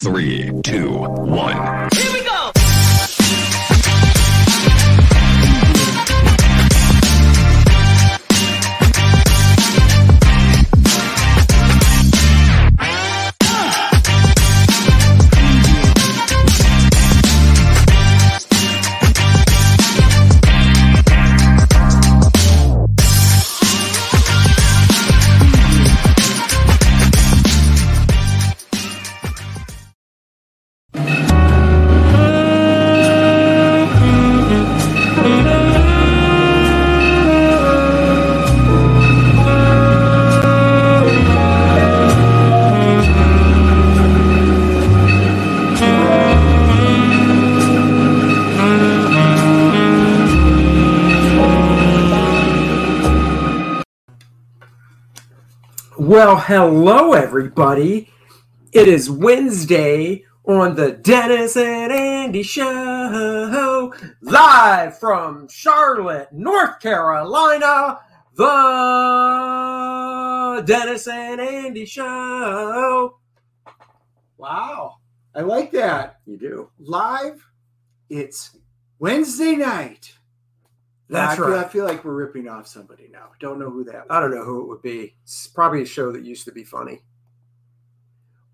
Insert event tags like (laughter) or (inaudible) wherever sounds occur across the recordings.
Three, two, one. Well, hello, everybody. It is Wednesday on the Dennis and Andy Show, live from Charlotte, North Carolina. The Dennis and Andy Show. Wow. I like that. You do. Live, it's Wednesday night. That's I feel, right. I feel like we're ripping off somebody now. Don't know who that was. I don't know who it would be. It's probably a show that used to be funny.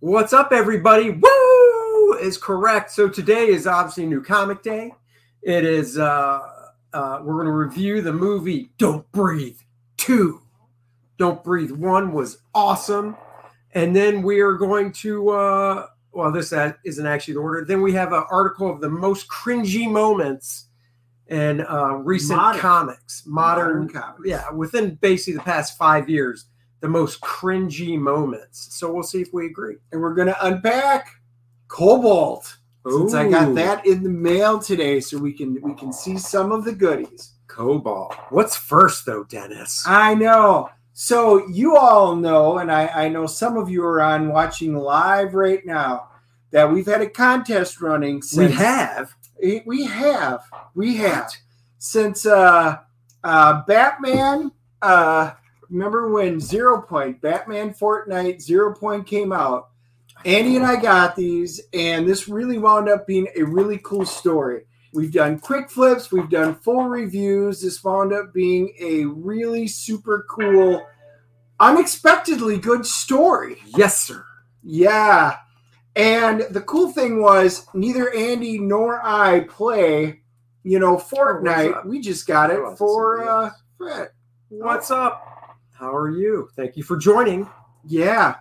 What's up, everybody? Woo is correct. So today is obviously New Comic Day. It is. uh uh We're going to review the movie Don't Breathe Two. Don't Breathe One was awesome, and then we are going to. uh Well, this isn't actually the order. Then we have an article of the most cringy moments in uh, recent Modern. comics, modern, Modern comics. yeah, within basically the past five years, the most cringy moments. So we'll see if we agree. And we're going to unpack Cobalt. Since I got that in the mail today, so we can we can see some of the goodies. Cobalt. What's first though, Dennis? I know. So you all know, and I, I know some of you are on watching live right now, that we've had a contest running Since, we have. We have. We have. Since uh uh Batman uh remember when Zero Point, Batman Fortnite Zero Point came out. Andy and I got these, and this really wound up being a really cool story. We've done quick flips, we've done full reviews. This wound up being a really super cool, unexpectedly good story. Yes, sir. Yeah. And the cool thing was neither Andy nor I play, you know, Fortnite. up? we just got it Oh, for uh. Fred. What's up? How are you? Thank you for joining. Yeah.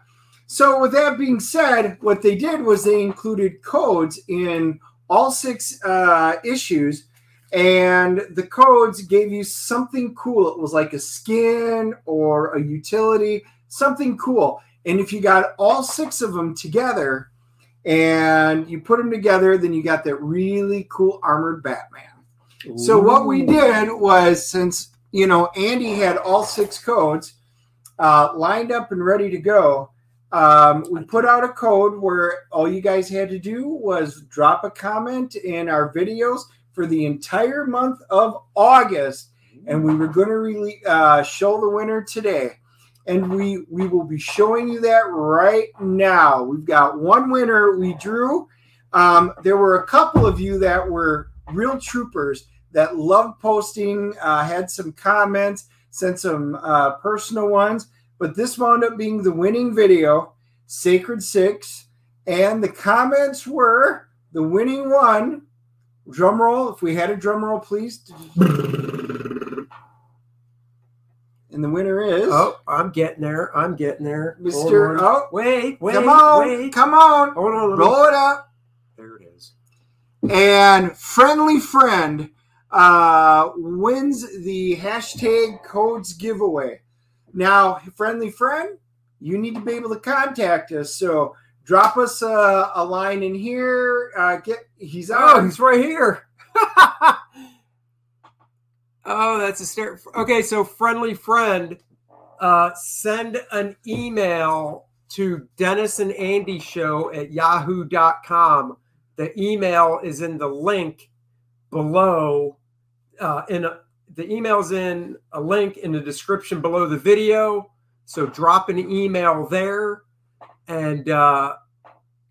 So with that being said, what they did was they included codes in all six uh, issues, and the codes gave you something cool. It was like a skin or a utility, something cool. And if you got all six of them together and you put them together, then you got that really cool armored Batman. So what we did was since you know Andy had all six codes uh, lined up and ready to go, um, we put out a code where all you guys had to do was drop a comment in our videos for the entire month of August, and we were going to really uh, show the winner today. And we we will be showing you that right now. We've got one winner we drew. Um, there were a couple of you that were real troopers that loved posting, uh, had some comments, sent some uh, personal ones, but this wound up being the winning video, Sacred Six, and the comments were the winning one. Drum roll, if we had a drum roll, please. (laughs) And the winner is Oh, I'm getting there. I'm getting there. Mr. Oh, wait, wait, come on, wait. come on, Hold on. roll it up. There it is. And friendly friend uh, wins the hashtag codes giveaway. Now, friendly friend, you need to be able to contact us. So drop us a, a line in here. Uh, get he's Oh, he's right here. (laughs) oh, that's a start. Okay, so friendly friend, uh, send an email to Dennis and Andy show at yahoo.com. The email is in the link below. Uh, in a, the email's in a link in the description below the video. So drop an email there, and uh,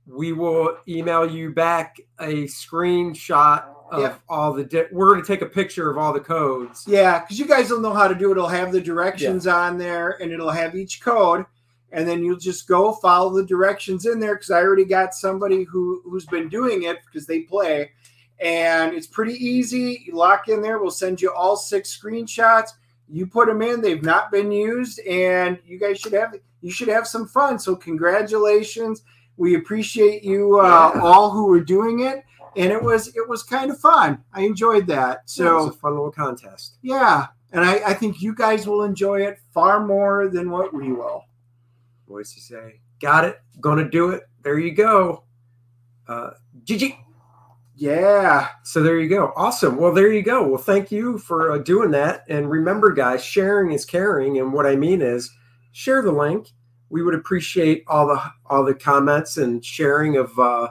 we will email you back a screenshot of Yeah. all the. Di- we're going to take a picture of all the codes. Yeah, because you guys will know how to do it. It'll have the directions on there and it'll have each code. And then you'll just go follow the directions in there because I already got somebody who, who's been doing it because they play. And it's pretty easy. You lock in there, we'll send you all six screenshots. You put them in, they've not been used, and you guys should have you should have some fun. So congratulations. We appreciate you uh, Yeah. all who are doing it. And it was it was kind of fun. I enjoyed that. So it was a fun little contest. yeah, and I, I think you guys will enjoy it far more than what we will. Does he say? Got it. Gonna do it. There you go. Uh, GG. Yeah, So there you go. Awesome. Well, there you go. Well, thank you for uh, doing that. And remember, guys, sharing is caring. And what I mean is, share the link. We would appreciate all the all the comments and sharing of uh,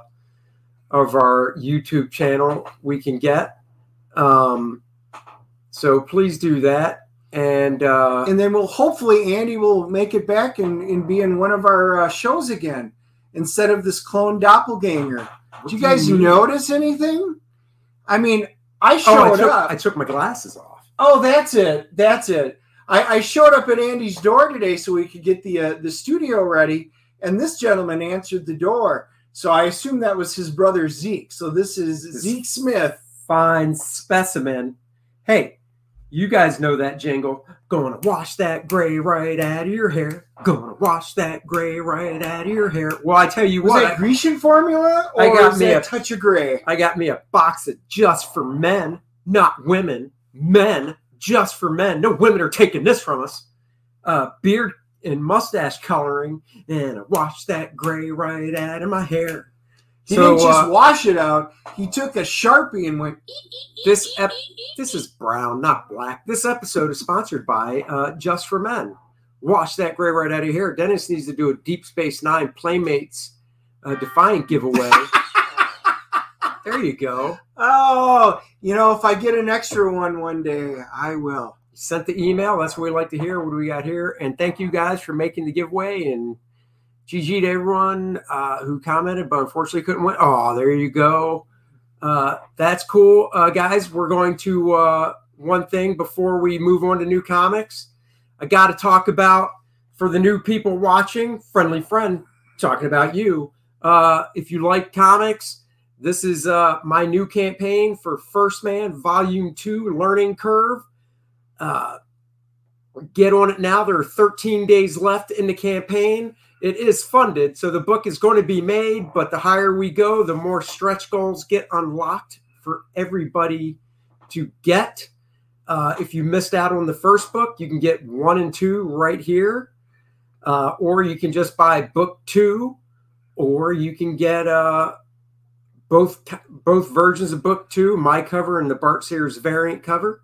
of our YouTube channel we can get. Um, so please do that. And uh, and then we'll hopefully Andy will make it back and, and be in one of our uh, shows again instead of this clone doppelganger. Did you guys notice anything? I mean, I Oh, showed I took, up. I took my glasses off. Oh, that's it. That's it. I, I showed up at Andy's door today so we could get the uh, the studio ready, and this gentleman answered the door. So I assume that was his brother Zeke. So this is Zeke Smith. fine specimen. Hey, you guys know that jingle. Gonna wash that gray right out of your hair. Gonna wash that gray right out of your hair. Well, I tell you Was what, that Grecian formula or I got me a- touch of gray? I got me a box of just for men, not women. Men, just for men. No women are taking this from us. Uh, beard and mustache coloring, and I washed that gray right out of my hair. He So, didn't just uh, wash it out. He took a sharpie and went. This ep- this is brown, not black. This episode is sponsored by uh, Just for Men. Wash that gray right out of here. Dennis needs to do a Deep Space Nine Playmates uh, Defiant giveaway. (laughs) there you go. Oh, you know, if I get an extra one one day, I will. Sent the email. That's what we like to hear. What do we got here? And thank you guys for making the giveaway. And GG to everyone uh, who commented, but unfortunately couldn't win. Oh, there you go. Uh, that's cool, uh, guys. We're going to uh, one thing before we move on to new comics. I got to talk about for the new people watching, friendly friend talking about you. Uh, if you like comics, this is uh, my new campaign for First Man Volume Two, Learning Curve. Uh, get on it now. There are 13 days left in the campaign. It is funded, so the book is going to be made, but the higher we go, the more stretch goals get unlocked for everybody to get. Uh, if you missed out on the first book, you can get one and two right here, uh, or you can just buy book two, or you can get uh, both both versions of book two, my cover and the Bart Sears variant cover.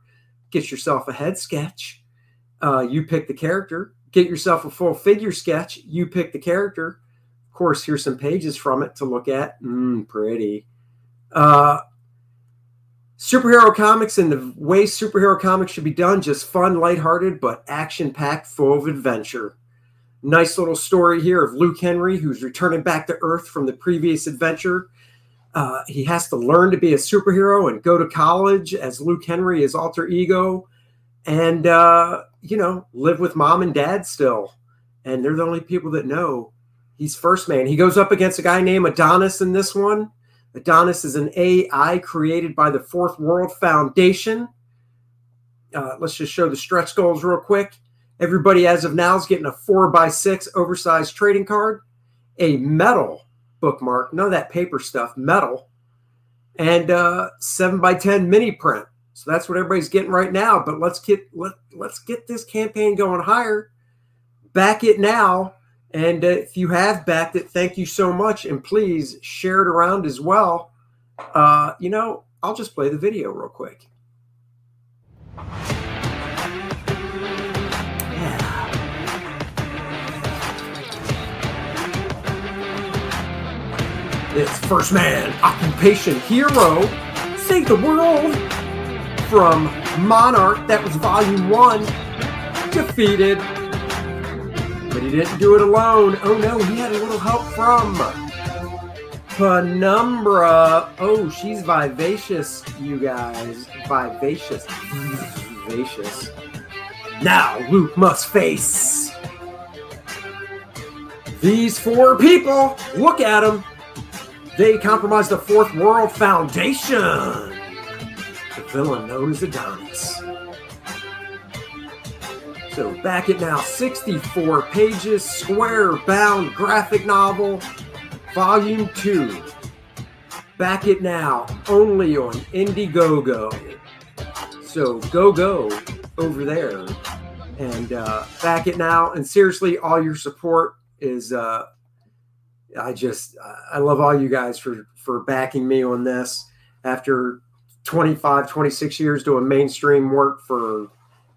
Get yourself a head sketch. Uh, you pick the character. Get yourself a full figure sketch. You pick the character. Of course, here's some pages from it to look at. Mm, pretty. Uh, superhero comics and the way superhero comics should be done just fun, lighthearted, but action packed, full of adventure. Nice little story here of Luke Henry, who's returning back to Earth from the previous adventure. Uh, he has to learn to be a superhero and go to college as Luke Henry, his alter ego, and, uh, you know, live with mom and dad still. And they're the only people that know he's first man. He goes up against a guy named Adonis in this one. Adonis is an AI created by the Fourth World Foundation. Uh, let's just show the stretch goals real quick. Everybody, as of now, is getting a four by six oversized trading card, a metal bookmark, none of that paper stuff, metal, and uh, seven by ten mini print. So that's what everybody's getting right now. But let's get let let's get this campaign going higher. Back it now. And uh, if you have backed it, thank you so much. And please share it around as well. Uh, you know, I'll just play the video real quick. It's First Man, Occupation Hero, Save the World from Monarch. That was Volume 1. Defeated. But he didn't do it alone. Oh no, he had a little help from Penumbra. Oh, she's vivacious, you guys. Vivacious. Vivacious. Now Luke must face these four people. Look at them. They compromised the Fourth World Foundation. The villain known as Adonis. So back at now, 64 pages, square bound graphic novel, volume 2. Back it now, only on Indiegogo. So go go over there and uh, back it now. And seriously, all your support is uh, I just I love all you guys for for backing me on this after 25 26 years doing mainstream work for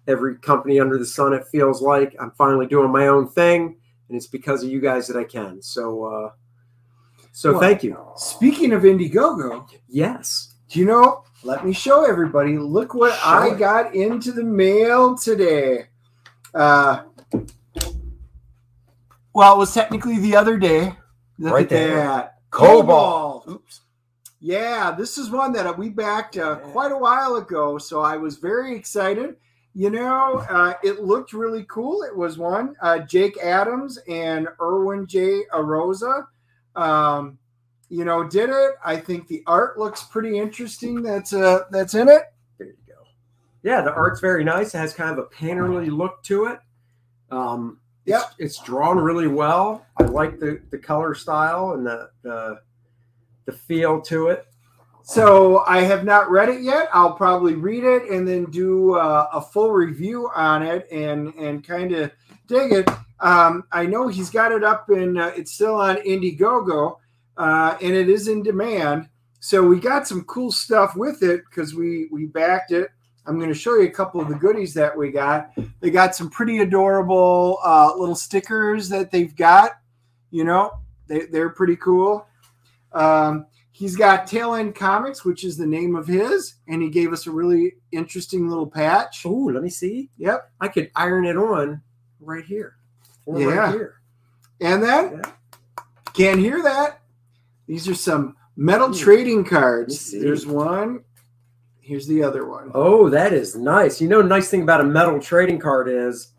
every company under the sun it feels like i'm finally doing my own thing and it's because of you guys that i can so uh so Well, thank you Speaking of Indiegogo, yes do you know? Let me show everybody. Look what Show I it. got into the mail today. Uh, well, it was technically the other day. Look Right at there. that. Cobalt. Oops. Yeah, this is one that we backed uh, quite a while ago, so I was very excited. You know, uh, it looked really cool. It was one uh, Jake Adams and Erwin J. Arosa. Um, you know, did it. I think the art looks pretty interesting. That's uh, that's in it. there you go yeah the art's very nice it has kind of a painterly look to it um it's, Yep. it's drawn really well i like the the color style and the the the feel to it So I have not read it yet. I'll probably read it and then do uh, a full review on it and and kind of dig it. Um, I know he's got it up and uh, it's still on Indiegogo, uh, and it is in demand. So we got some cool stuff with it because we we backed it. I'm going to show you a couple of the goodies that we got. They got some pretty adorable uh, little stickers that they've got. You know, they, they're pretty cool. Um, he's got Tail End Comics, which is the name of his, and he gave us a really interesting little patch. oh let me see Yep. i could iron it on right here or Yeah. right here And then, Yeah. can't hear that. These are some metal Ooh. trading cards. There's one. Here's the other one. Oh, that is nice. You know, nice thing about a metal trading card is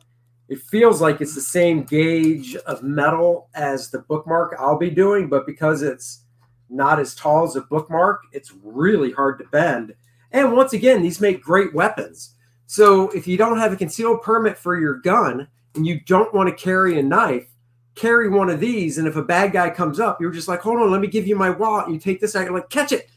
it feels like it's the same gauge of metal as the bookmark I'll be doing, but because it's not as tall as a bookmark, it's really hard to bend. And once again, these make great weapons. So if you don't have a concealed permit for your gun and you don't want to carry a knife, carry one of these. And if a bad guy comes up, you're just like, hold on, let me give you my wallet. You take this out, you're like, catch it.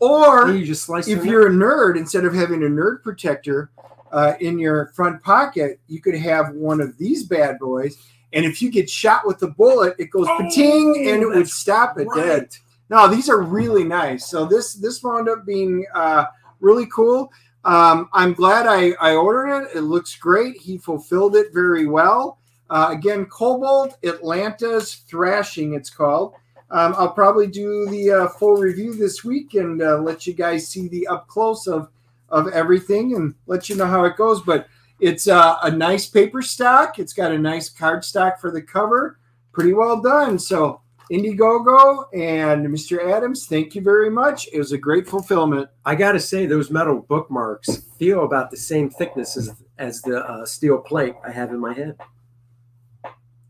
Or you just slice if you're a nerd, instead of having a nerd protector uh, in your front pocket, you could have one of these bad boys. And if you get shot with a bullet, it goes Oh, pating and it would stop it neck. dead. Right. No, these are really nice. So this this wound up being uh, really cool. Um, I'm glad I, I ordered it. It looks great. He fulfilled it very well. Uh, again, Cobalt Atlanta's Thrashing, it's called. Um, I'll probably do the uh, full review this week and uh, let you guys see the up close of of everything and let you know how it goes. But it's uh, a nice paper stock. It's got a nice card stock for the cover. Pretty well done. So Indiegogo and Mr. Adams, thank you very much. It was a great fulfillment. I got to say, those metal bookmarks feel about the same thickness as, as the uh, steel plate I have in my head.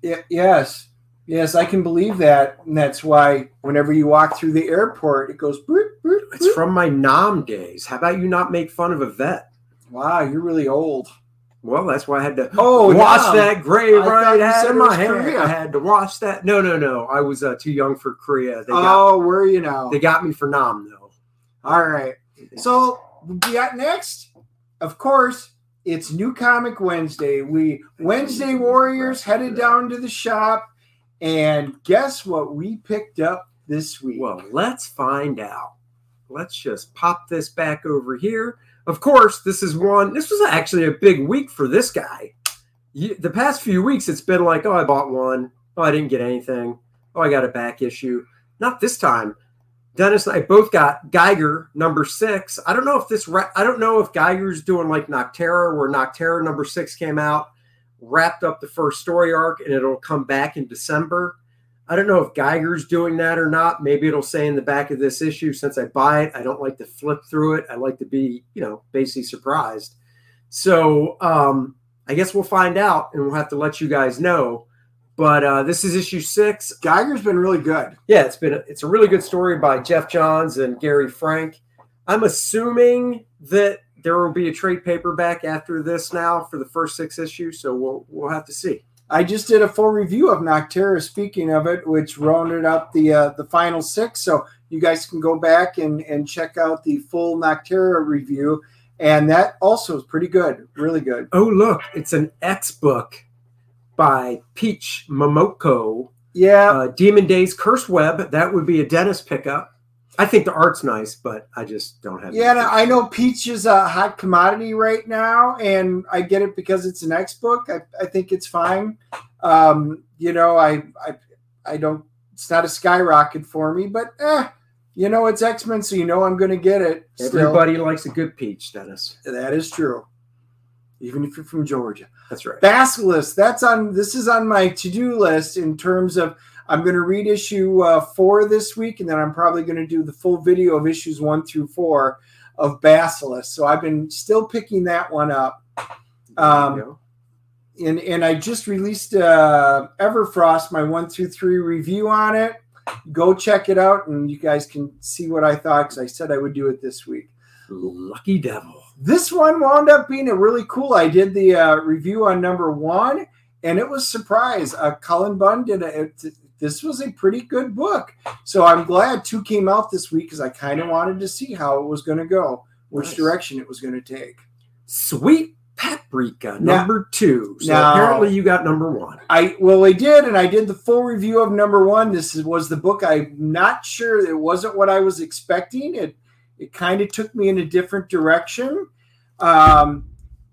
Y- yes, yes, I can believe that, and that's why whenever you walk through the airport, it goes. Boop, boop, It's from my Nam days. How about you not make fun of a vet? Wow, you're really old. Well, that's why I had to Oh, wash that gray I right out of my hair. Korea. I had to wash that. No, no, no. I was uh, too young for Korea. They got Oh, where are you now? they got me for Nam though. All right. So we got next, of course, it's New Comic Wednesday. We Wednesday Warriors headed down to the shop, and guess what we picked up this week? Well, let's find out. Let's just pop this back over here. Of course, this is one. This was actually a big week for this guy. The past few weeks, it's been like, oh, I bought one. Oh, I didn't get anything. Oh, I got a back issue. Not this time. Dennis and I both got Geiger number six. I don't know if this. I don't know if Geiger's doing like Nocterra, where Nocterra number six came out, wrapped up the first story arc, and it'll come back in December. I don't know if Geiger's doing that or not. Maybe it'll say in the back of this issue, since I buy it, I don't like to flip through it. I like to be, you know, basically surprised. So um, I guess we'll find out and we'll have to let you guys know. But uh, this is issue six. Geiger's been really good. Yeah, it's been a, it's a really good story by Geoff Johns and Gary Frank. I'm assuming that there will be a trade paperback after this now for the first six issues, so we'll we'll have to see. I just did a full review of Nocterra. Speaking of it, which rounded up the uh, the final six, so you guys can go back and and check out the full Nocterra review, and that also is pretty good, really good. Oh, look, it's an X book by Peach Momoko. Yeah, Uh, Demon Days Curse Web. That would be a Dennis pickup. I think the art's nice, but I just don't have. yeah. no, I know Peach is a hot commodity right now, and I get it because it's an X book. I, I think it's fine. Um, you know, I I I don't. It's not a skyrocket for me, but eh, you know, it's X Men, so you know I'm going to get it. still. Everybody likes a good peach, Dennis. That is true. Even if you're from Georgia. That's right. Basilisk, that's on this is on my to-do list in terms of I'm going to read issue uh, four this week, and then I'm probably going to do the full video of issues one through four of Basilisk. So I've been still picking that one up. Um, There you go. and and I just released uh, Everfrost, my one through three review on it. Go check it out, and you guys can see what I thought because I said I would do it this week. Lucky devil. This one wound up being a really cool. I did the uh, review on number one, and it was surprise. Uh, Cullen Bunn did a. This was a pretty good book, so I'm glad two came out this week because I kind of wanted to see how it was going to go, which Nice. direction it was going to take. Sweet paprika, Now- number two. So now- apparently you got number one. I well, I did, and I did the full review of number one. This is, was the book. I'm not sure it wasn't what I was expecting. It it kind of took me in a different direction. Um,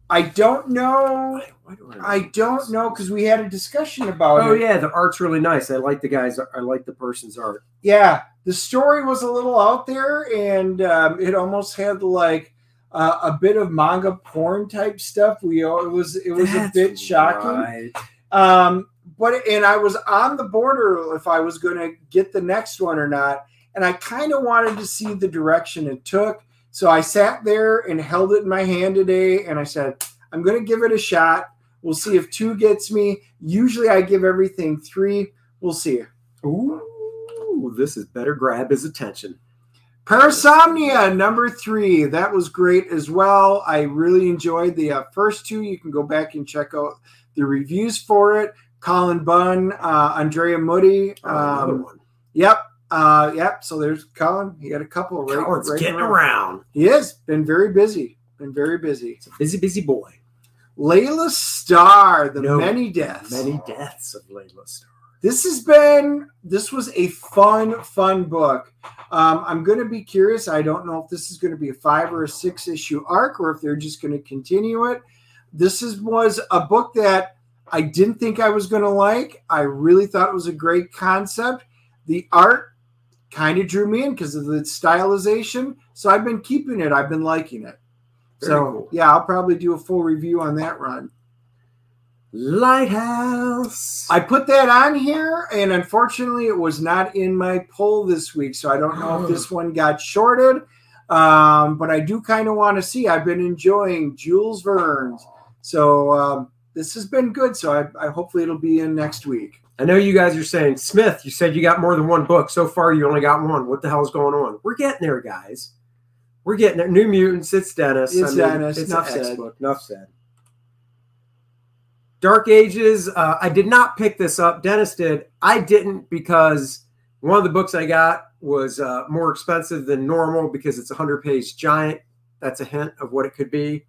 I don't know. Why- do I don't know because we had a discussion about it. Oh it. yeah, the art's really nice. I like the guys. I like the person's art. Yeah, the story was a little out there, and um, it almost had like uh, a bit of manga porn type stuff. We it was it was a That's bit shocking. right. Um, but and I was on the border if I was going to get the next one or not, and I kind of wanted to see the direction it took. So I sat there and held it in my hand today, and I said, "I'm going to give it a shot. We'll see if two gets me. Usually, I give everything three. We'll see." Ooh, this is better grab his attention. Parasomnia number three. That was great as well. I really enjoyed the uh, first two. You can go back and check out the reviews for it. Cullen Bunn, uh, Andrea Mutti. Oh, another Um, one. yep. Uh, yep. So there's Cullen. He had a couple right. Cullen's right getting around. around. He has been very busy. Been very busy. It's a busy, busy boy. Laila Starr, the No, many deaths. Many deaths of Laila Starr. this has been this was a fun fun book. Um, i'm going to be curious. I don't know if this is going to be a five or a six issue arc or if they're just going to continue it. This is was a book that i didn't think i was going to like. I really thought it was a great concept. The art kind of drew me in because of the stylization so i've been keeping it. I've been liking it Very so cool. yeah i'll probably do a full review on that run Lighthouse. I put that on here, and unfortunately, it was not in my poll this week. So I don't know if this one got shorted. Um, but I do kind of want to see. I've been enjoying Jules Verne's, so um, this has been good. So I, I hopefully it'll be in next week. I know you guys are saying, Smith, you said you got more than one book. So far, you only got one. What the hell's going on? We're getting there, guys. We're getting there. New Mutants. It's Dennis. It's Dennis. It's Enough said. book. Enough said. Dark Ages. Uh, I did not pick this up. Dennis did. I didn't because one of the books I got was uh, more expensive than normal because it's a hundred page giant. That's a hint of what it could be.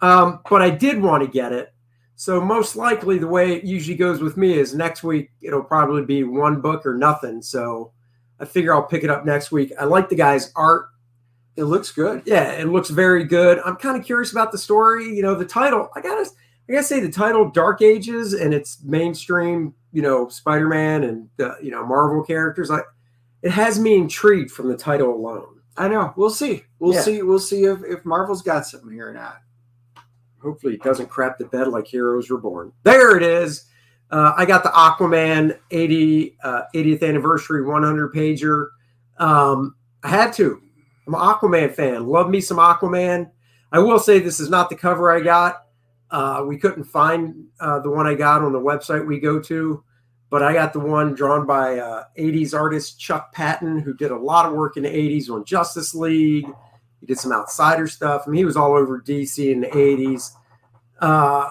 Um, but I did want to get it. So most likely the way it usually goes with me is next week it'll probably be one book or nothing. So I figure I'll pick it up next week. I like the guy's art. It looks good. Yeah, it looks very good. I'm kind of curious about the story. You know, the title. I gotta, I gotta say the title, Dark Ages, and it's mainstream. You know, Spider-Man and uh, you know Marvel characters. Like, it has me intrigued from the title alone. I know. We'll see. We'll Yeah. see. We'll see if, if Marvel's got something here or not. Hopefully, it doesn't crap the bed like Heroes Reborn. There it is. Uh, I got the Aquaman 80 uh, 80th anniversary 100 pager. Um, I had to. I'm an Aquaman fan. Love me some Aquaman. I will say this is not the cover I got. Uh, we couldn't find uh, the one I got on the website we go to, but I got the one drawn by uh, 80s artist Chuck Patton, who did a lot of work in the 80s on Justice League. He did some outsider stuff. I mean, he was all over DC in the 80s. Uh,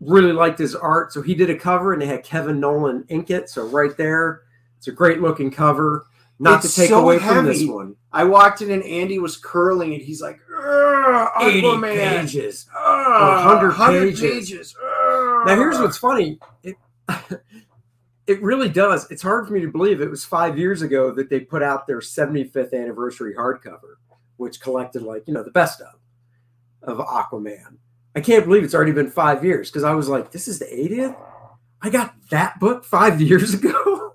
really liked his art. So he did a cover and they had Kevin Nowlan ink it. So right there, it's a great looking cover. Not It's to take so away from heavy. this one. I walked in and Andy was curling and he's like, "Ugh, 80 Aquaman. pages. 100 100 pages. Now here's what's funny. It (laughs) it really does. It's hard for me to believe it was five years ago that they put out their 75th anniversary hardcover, which collected like you know the best of of Aquaman. I can't believe it's already been five years because I was like, this is the 80th. I got that book five (laughs) years ago.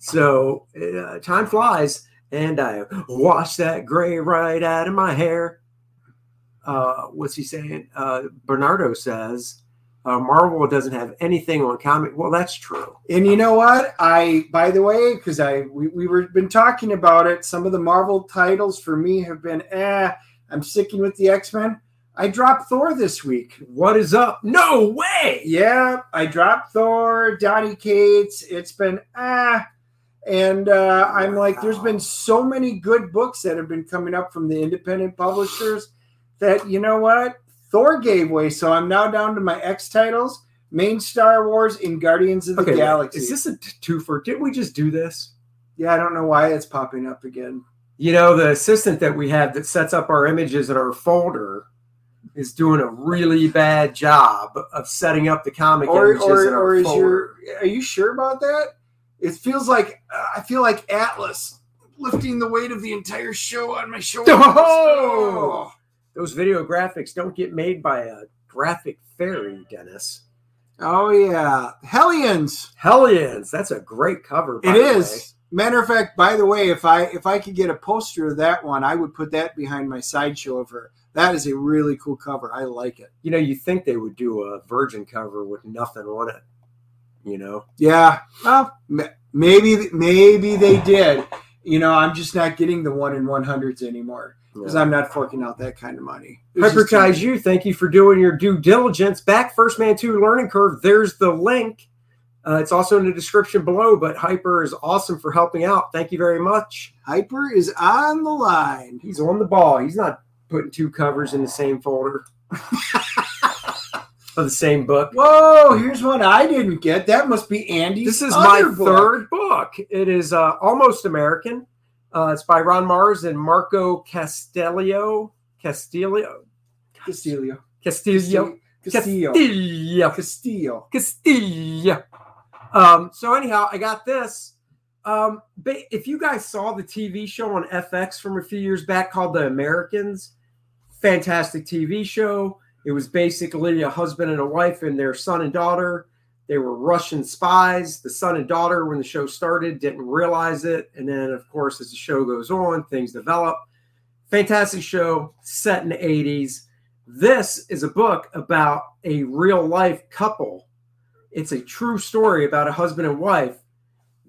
So uh, time flies, and I wash that gray right out of my hair. Uh, what's he saying? Uh, Bernardo says uh, Marvel doesn't have anything on comic. Well, that's true. And you know what? I, by the way, because I we, we were been talking about it. Some of the Marvel titles for me have been, eh. I'm sticking with the X Men. I dropped Thor this week. What is up? No way. Yeah, I dropped Thor, Donny Cates. It's been ah, and uh, I'm like, there's been so many good books that have been coming up from the independent publishers that you know what, Thor gave way. So I'm now down to my X titles, main Star Wars, and Guardians of the Okay, Galaxy. is this a twofer? Didn't we just do this? yeah, I don't know why it's popping up again. You know, the assistant that we have that sets up our images in our folder is doing a really bad job of setting up the comic Or images in or, our or is folder. your? Are you sure about that? It feels like uh, I feel like Atlas lifting the weight of the entire show on my shoulders. (laughs) Oh! Those video graphics don't get made by a graphic fairy, Dennis. Oh yeah, Hellions. Hellions. That's a great cover. by It the way. Matter of fact, by the way, if I if I could get a poster of that one, I would put that behind my sideshow of her. That is a really cool cover. I like it. You know, you think they would do a virgin cover with nothing on it. You know, Yeah. Well, maybe maybe they did. You know, I'm just not getting the one in one hundreds anymore because I'm not forking out that kind of money. It's just too Hyperkais many. you, thank you for doing your due diligence. Back First Man 2 Learning Curve. There's the link. Uh, it's also in the description below, but Hyper is awesome for helping out. Thank you very much. Hyper is on the line. He's on the ball. He's not putting two covers in the same folder (laughs) of the same book. Whoa, here's one I didn't get. That must be Andy's. This is my book. third book. It is uh, Almost American. Uh, it's by Ron Marz and Marco Castiello. Castiello. Castillo. Castillo. Castillo. Castillo. Castillo. Castillo. Um, so anyhow, I got this. Um, but if you guys saw the TV show on FX from a few years back called The Americans, fantastic TV show. It was basically a husband and a wife and their son and daughter. They were Russian spies. The son and daughter, when the show started, didn't realize it. And then, of course, as the show goes on, things develop. Fantastic show set in the 80s. This is a book about a real life couple. It's a true story about a husband and wife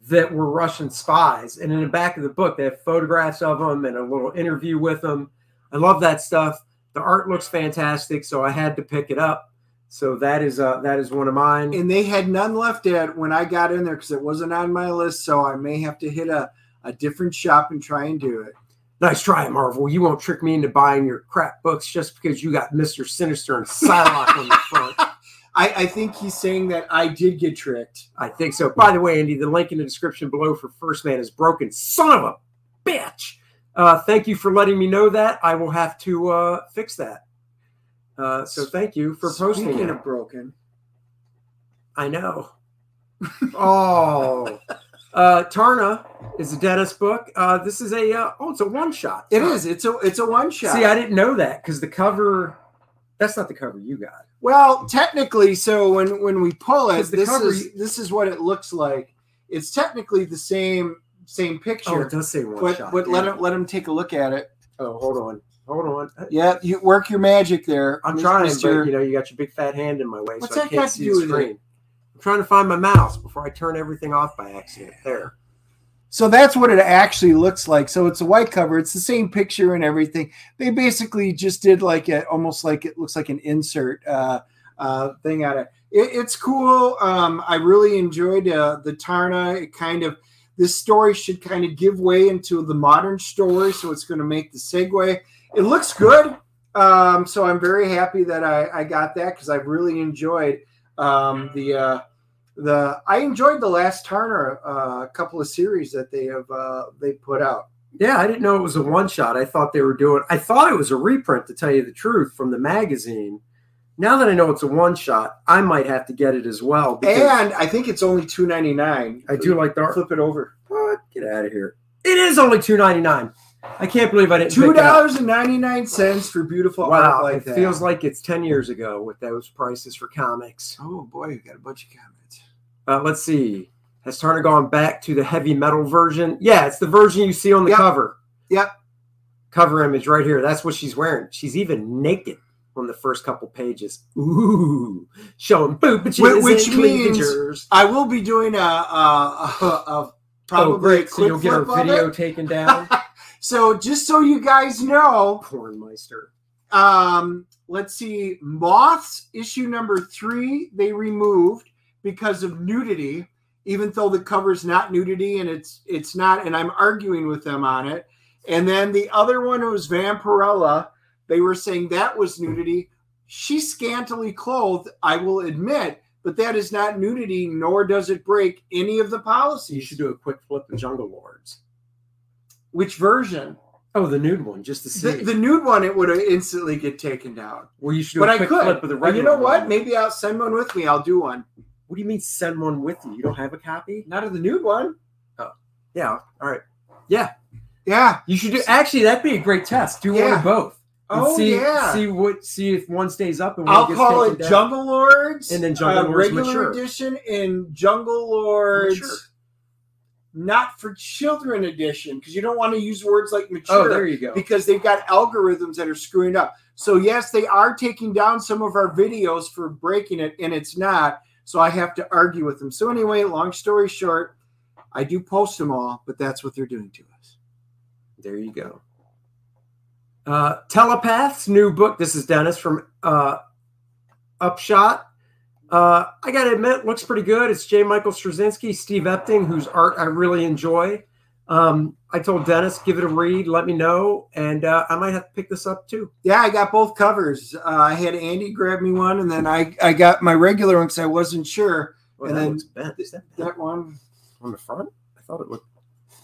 that were Russian spies. And in the back of the book, they have photographs of them and a little interview with them. I love that stuff. The art looks fantastic, so I had to pick it up. So that is uh that is one of mine. And they had none left at when I got in there because it wasn't on my list. So I may have to hit a, a different shop and try and do it. Nice try, Marvel. You won't trick me into buying your crap books just because you got Mister Sinister and Psylocke on the front. (laughs) I, I think he's saying that I did get tricked. I think so. By the way, Andy, the link in the description below for First Man is broken. Son of a bitch. Uh, thank you for letting me know that. I will have to uh, fix that. Uh, so thank you for posting Speaking it. of broken, I know. (laughs) oh, (laughs) uh, Taarna is a Dennis book. Uh, this is a uh, oh, it's a one shot. it is. It's a it's a one shot. See, I didn't know that because the cover. That's not the cover you got. Well, technically, so when when we pull it, this cover is you- this is what it looks like. It's technically the same same picture. Oh, it does say one but shot. but let him let him take a look at it. Oh, hold on, hold on. Yeah, you work your magic there. I'm Mis- trying, but you know, you got your big fat hand in my way, What's so I can't see the screen. I'm trying to find my mouse before I turn everything off by accident. There. So that's what it actually looks like. So it's a white cover. It's the same picture and everything. They basically just did like a almost like it looks like an insert uh, uh, thing on it. it. It's cool. Um, I really enjoyed uh, the Taarna. It kind of this story should kind of give way into the modern story, so it's going to make the segue. It looks good. Um, so I'm very happy that I, I got that because I've really enjoyed um, the uh, the I enjoyed the last Turner uh, couple of series that they have uh, they put out. Yeah, I didn't know it was a one shot. I thought they were doing. I thought it was a reprint to tell you the truth from the magazine. Now that I know it's a one shot, I might have to get it as well. And I think it's only two ninety nine. I do like the art. Flip it over. What? Get out of here! It is only two ninety nine. I can't believe I didn't. Two dollars and ninety nine cents for beautiful wow, art like it that. feels like it's ten years ago with those prices for comics. Oh boy, you got a bunch of comments. Uh, let's see. Has Turner gone back to the heavy metal version? Yeah, it's the version you see on the Yep. cover. Yep. Cover image right here. That's what she's wearing. She's even naked on the first couple pages. Ooh, showing boobages Wh- which and means- cleavages. I will be doing a, a, a, a probably Oh, great! So quick you'll get a video it. taken down. (laughs) So just so you guys know, Pornmeister. um, let's see, Moths issue number three they removed because of nudity, even though the cover's not nudity and it's it's not, and I'm arguing with them on it. And then the other one was Vampirella. They were saying that was nudity. She's scantily clothed, I will admit, but that is not nudity, nor does it break any of the policies. you should do a quick flip of Jungle Lords. Which version? Oh, the nude one, just to see. The, the nude one, it would instantly get taken down. well, you should do But a I could. flip of the regular. you know what? one. Maybe I'll send one with me. I'll do one. What do you mean send one with you? You don't have a copy? Not of the nude one. Oh, Yeah. All right. Yeah. Yeah. You should do. Actually, that'd be a great test. Do one Yeah. of both. And Oh see, yeah. See what? See if one stays up and one I'll gets call it down. Jungle Lords And then Jungle uh, Lords regular Mature. edition and Jungle Lords Mature. not for children edition because you don't want to use words like mature Oh, there you go. because they've got algorithms that are screwing up. So yes, they are taking down some of our videos for breaking it, and it's not. So I have to argue with them. So anyway, long story short, I do post them all, but that's what they're doing to us. There you go. Uh, Telepaths new book. This is Dennis from uh, Upshot. Uh, I got to admit, looks pretty good. It's J. Michael Straczynski, Steve Epting, whose art I really enjoy. Um, I told Dennis, give it a read, let me know, and uh, I might have to pick this up too. Yeah, I got both covers. Uh, I had Andy grab me one, and then I, I got my regular one because I wasn't sure. Well, And that then looks bent. Is that bent That one. on the front? I thought it looked.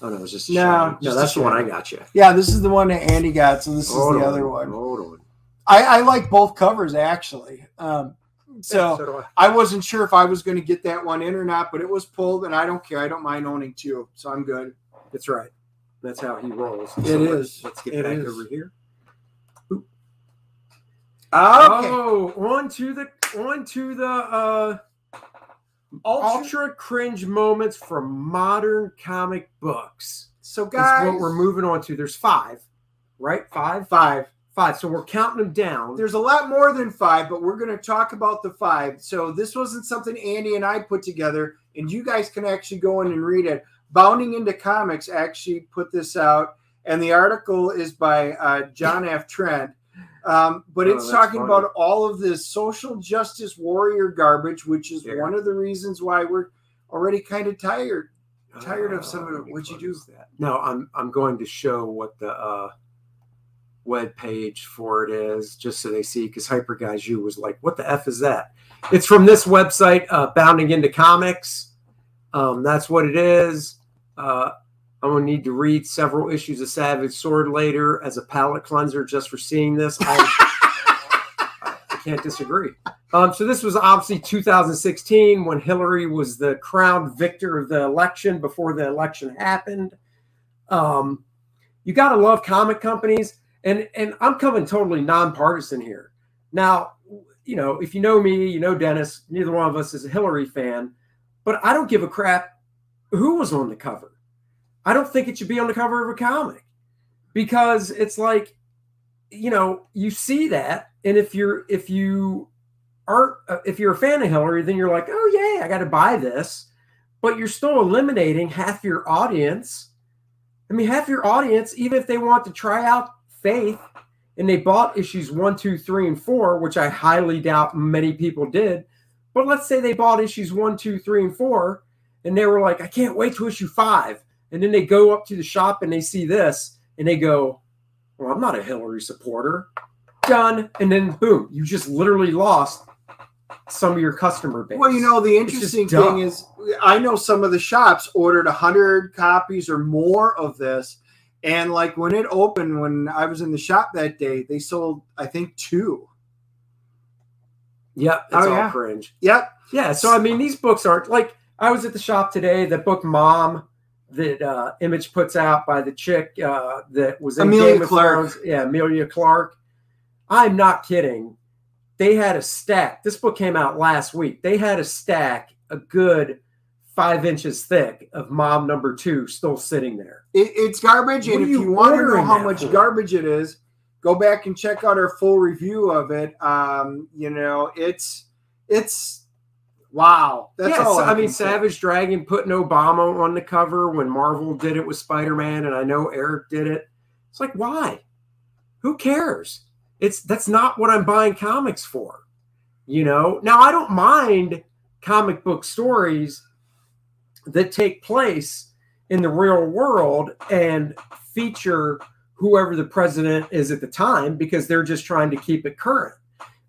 Oh no, it was just a No, no, just a that's the one I got you. Yeah, this is the one that Andy got. So this Hold is the on, other one. Hold on. I, I like both covers actually. Um, so (laughs) so I. I wasn't sure if I was going to get that one in or not, but it was pulled, and I don't care. I don't mind owning two, so I'm good. That's right. That's how he rolls. It So let's- Let's get It back is. over here. Okay. Oh, on to the on to the uh Ultra- ultra cringe moments from modern comic books. so guys, what we're moving on to. There's five, right? Five, five. five. So we're counting them down. There's a lot more than five, but we're going to talk about the five. So this wasn't something Andy and I put together, and you guys can actually go in and read it. Bounding into Comics actually put this out, and the article is by uh, John F. Trent. Um, but Oh, it's talking funny. about all of this social justice warrior garbage, which is Yeah. one of the reasons why we're already kind of tired. tired of some of Uh, it. What'd you do? That. No, I'm I'm going to show what the uh, web page for it is, just so they see. Because Hyper Guys U was like, "What the f is that?" It's from this website, uh, Bounding into Comics. Um, that's what it is. Uh, I'm gonna need to read several issues of Savage Sword later as a palate cleanser just for seeing this. I, I can't disagree. Um, so this was obviously 2016 when Hillary was the crowned victor of the election before the election happened. Um, you got to love comic companies, and and I'm coming totally nonpartisan here. Now, you know, if you know me, you know Dennis. Neither one of us is a Hillary fan, but I don't give a crap who was on the cover. I don't think it should be on the cover of a comic because it's like, you know, you see that, and if you're if you aren't, if you're a fan of Hillary, then you're like, oh, yeah, I got to buy this. But you're still eliminating half your audience. I mean, half your audience, even if they want to try out faith and they bought issues one, two, three, and four, which I highly doubt many people did. But let's say they bought issues one, two, three, and four, and they were like, I can't wait to issue five. And then they go up to the shop and they see this and they go, Well, I'm not a Hillary supporter. Done. And then boom, you just literally lost some of your customer base. Well, you know, the interesting dumb. thing is, I know some of the shops ordered 100 copies or more of this. And like when it opened, when I was in the shop that day, they sold, I think, two. Yep, it's Oh, all yeah. cringe. Yep. Yeah, so I mean, these books aren't like I was at the shop today. The book "Mom" that uh, Image puts out by the chick uh, that was in Emilia Game Clarke. Thrones. Yeah, Emilia Clarke. I'm not kidding. They had a stack. This book came out last week. They had a stack, a good five inches thick, of Mom number two still sitting there. It, it's garbage. What And if you you want to know how much for? garbage it is, go back and check out our full review of it. Um, you know, it's, it's, wow. That's yeah, all so, I, mean, can say. Savage Dragon putting Obama on the cover when Marvel did it with Spider Man, and I know Erik did it. It's like, why? Who cares? It's that's not what I'm buying comics for. You know. Now I don't mind comic book stories that take place in the real world and feature whoever the president is at the time because they're just trying to keep it current.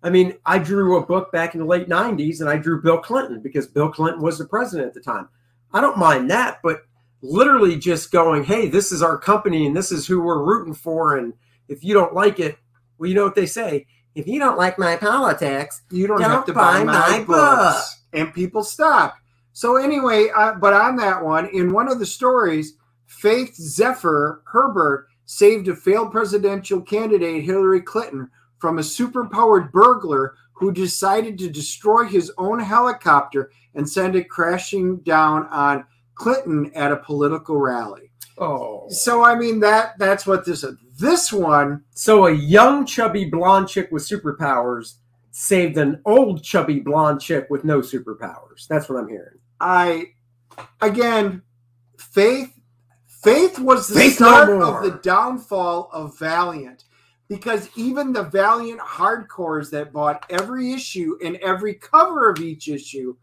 I mean, I drew a book back in the late 90s and I drew Bill Clinton because Bill Clinton was the president at the time. I don't mind that, but literally just going, hey, this is our company and this is who we're rooting for. And if you don't like it, well, you know what they say. If you don't like my politics, you don't, Don't have to buy, buy my, my books. book. And people stop. So anyway, uh, but on that one, in one of the stories, Faith Zephyr Herbert saved a failed presidential candidate, Hillary Clinton, from a superpowered burglar who decided to destroy his own helicopter and send it crashing down on Clinton at a political rally. oh. So I mean that that's what this is. This one So a young, chubby, blonde chick with superpowers saved an old, chubby, blonde chick with no superpowers. That's what I'm hearing. I again faith faith was the Faith start more. of the downfall of Valiant because even the Valiant hardcores that bought every issue and every cover of each issue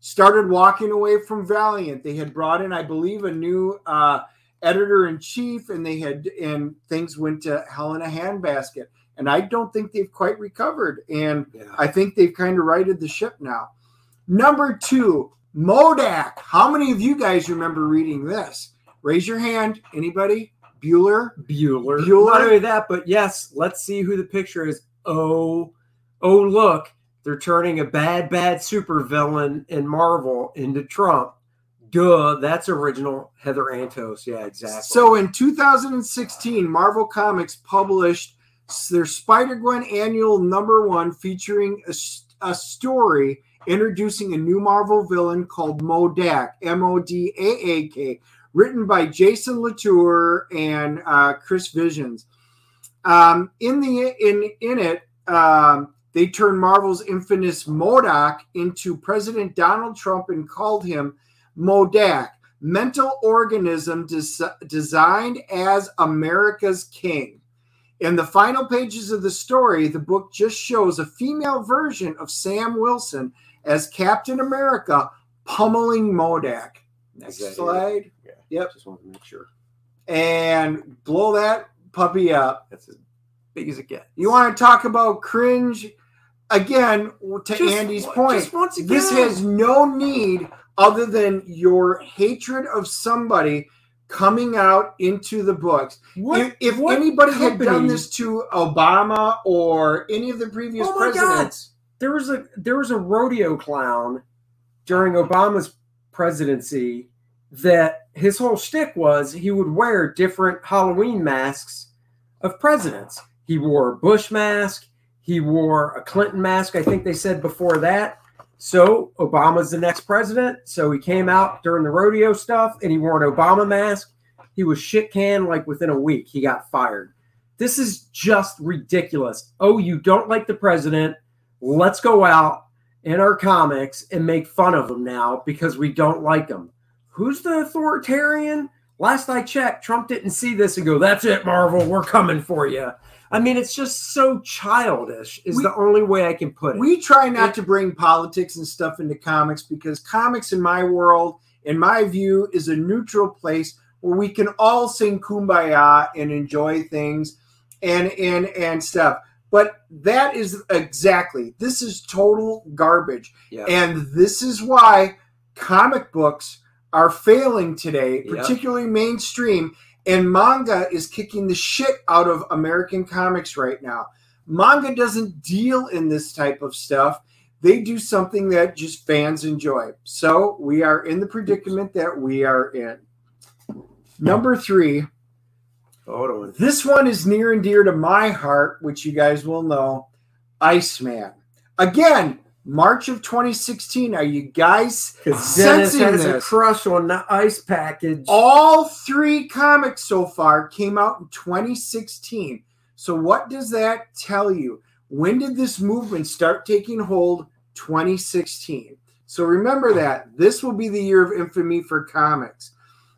started walking away from Valiant. They had brought in, I believe, a new uh, editor in chief, and they had and things went to hell in a handbasket. And I don't think they've quite recovered. And Yeah. I think they've kind of righted the ship now. Number two, Modak. How many of you guys remember reading this? Raise your hand. Anybody? Bueller? Bueller. Bueller? Not only that, but yes, let's see who the picture is. Oh, oh, look, they're turning a bad, bad supervillain in Marvel into Trump. Duh, that's original Heather Antos. Yeah, exactly. So in 2016, Marvel Comics published their Spider Gwen annual number one featuring a story introducing a new Marvel villain called Modak, M O D A A K, written by Jason Latour and uh, Chris Visions. Um, in the in in it, um, they turned Marvel's infamous MODOK into President Donald Trump and called him Modak, mental organism des- designed as America's king. In the final pages of the story, the book just shows a female version of Sam Wilson as Captain America pummeling Modak. Next slide. Yep. Just want to make sure And blow that puppy up. that's as big as it gets. You want to talk about cringe? Again, to Just- Andy's point, just once again. this has no need other than your hatred of somebody coming out into the books. What- if if what anybody had done this to Obama or any of the previous Oh my God. presidents, there was a there was a rodeo clown during Obama's presidency that his whole shtick was he would wear different Halloween masks of presidents. He wore a Bush mask, he wore a Clinton mask, I think they said before that. So Obama's the next president. So he came out during the rodeo stuff and he wore an Obama mask. He was shit canned like within a week. He got fired. This is just ridiculous. Oh, you don't like the president? let's go out in our comics and make fun of them now because we don't like them. Who's the authoritarian? Last I checked, Trump didn't see this and go, "That's it, Marvel, we're coming for you." I mean, it's just so childish. Is We- the only way I can put it. We try not to bring politics and stuff into comics because comics, in my world, in my view, is a neutral place where we can all sing kumbaya and enjoy things and and and stuff. But that is exactly this is total garbage. Yeah. And this is why comic books are failing today, Yep. particularly mainstream. And manga is kicking the shit out of American comics right now. Manga doesn't deal in this type of stuff. They do something that just fans enjoy. So we are in the predicament that we are in. Number three, on. this one is near and dear to my heart, which you guys will know Iceman. Again, March of 2016. Are you guys Dennis sensing has a crush on the ice package. All three comics so far came out in 2016. So, what does that tell you? When did this movement start taking hold? 2016. So, remember that. This will be the year of infamy for comics.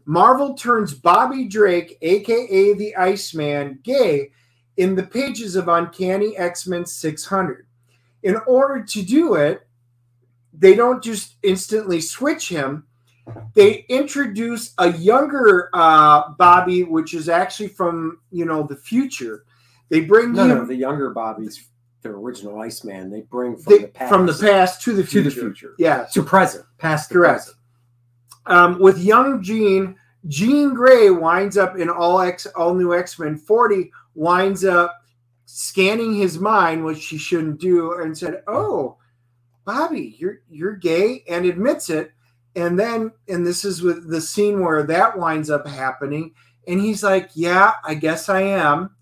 Marvel turns Bobby Drake, aka the Iceman, gay in the pages of Uncanny X Men 600. In order to do it, they don't just instantly switch him they introduce a younger uh, Bobby, which is actually from you know the future. They bring no, him no, the younger Bobby's the original Iceman. They bring from they- the past from the past to the to the future. Yes, To present. Past to correct. present. Um, with young Jean, Jean Grey winds up in all X, all new X Men. Forty winds up scanning his mind, which she shouldn't do, and said, "Oh, Bobby, you're you're gay," and admits it. And then, and this is with the scene where that winds up happening, and he's like, "Yeah, I guess I am."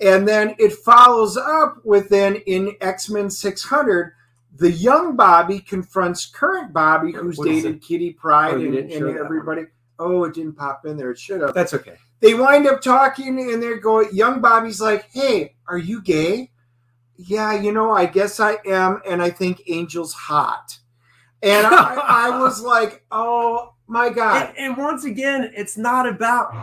And then it follows up with then in X Men 600, the young Bobby confronts current Bobby, who's dated Kitty Pryde Oh, and, and show that one. everybody. Oh, it didn't pop in there. It should have. That's okay. They wind up talking, and they're going. Young Bobby's like, "Hey, are you gay?" Yeah, you know, I guess I am, and I think Angel's hot. And I, I (laughs) was like, "Oh my god!" And, and once again, it's not about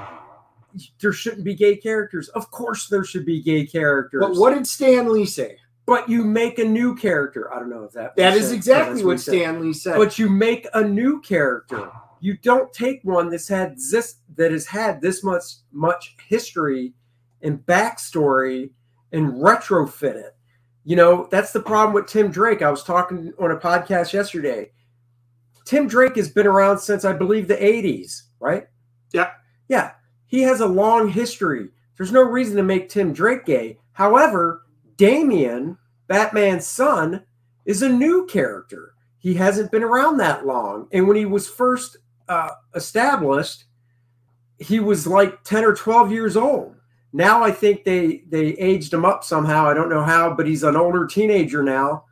there shouldn't be gay characters. Of course, there should be gay characters. But what did Stan Lee say? But you make a new character. I don't know if that. That is exactly what. Stan Lee said. But you make a new character. You don't take one that's had this that has had this much much history and backstory and retrofit it. You know, that's the problem with Tim Drake. I was talking on a podcast yesterday. Tim Drake has been around since I believe the 80s, right? Yeah. Yeah. He has a long history. There's no reason to make Tim Drake gay. However, Damian, Batman's son, is a new character. He hasn't been around that long. And when he was first uh, established, he was like 10 or 12 years old. Now I think they they aged him up somehow. I don't know how, but he's an older teenager now.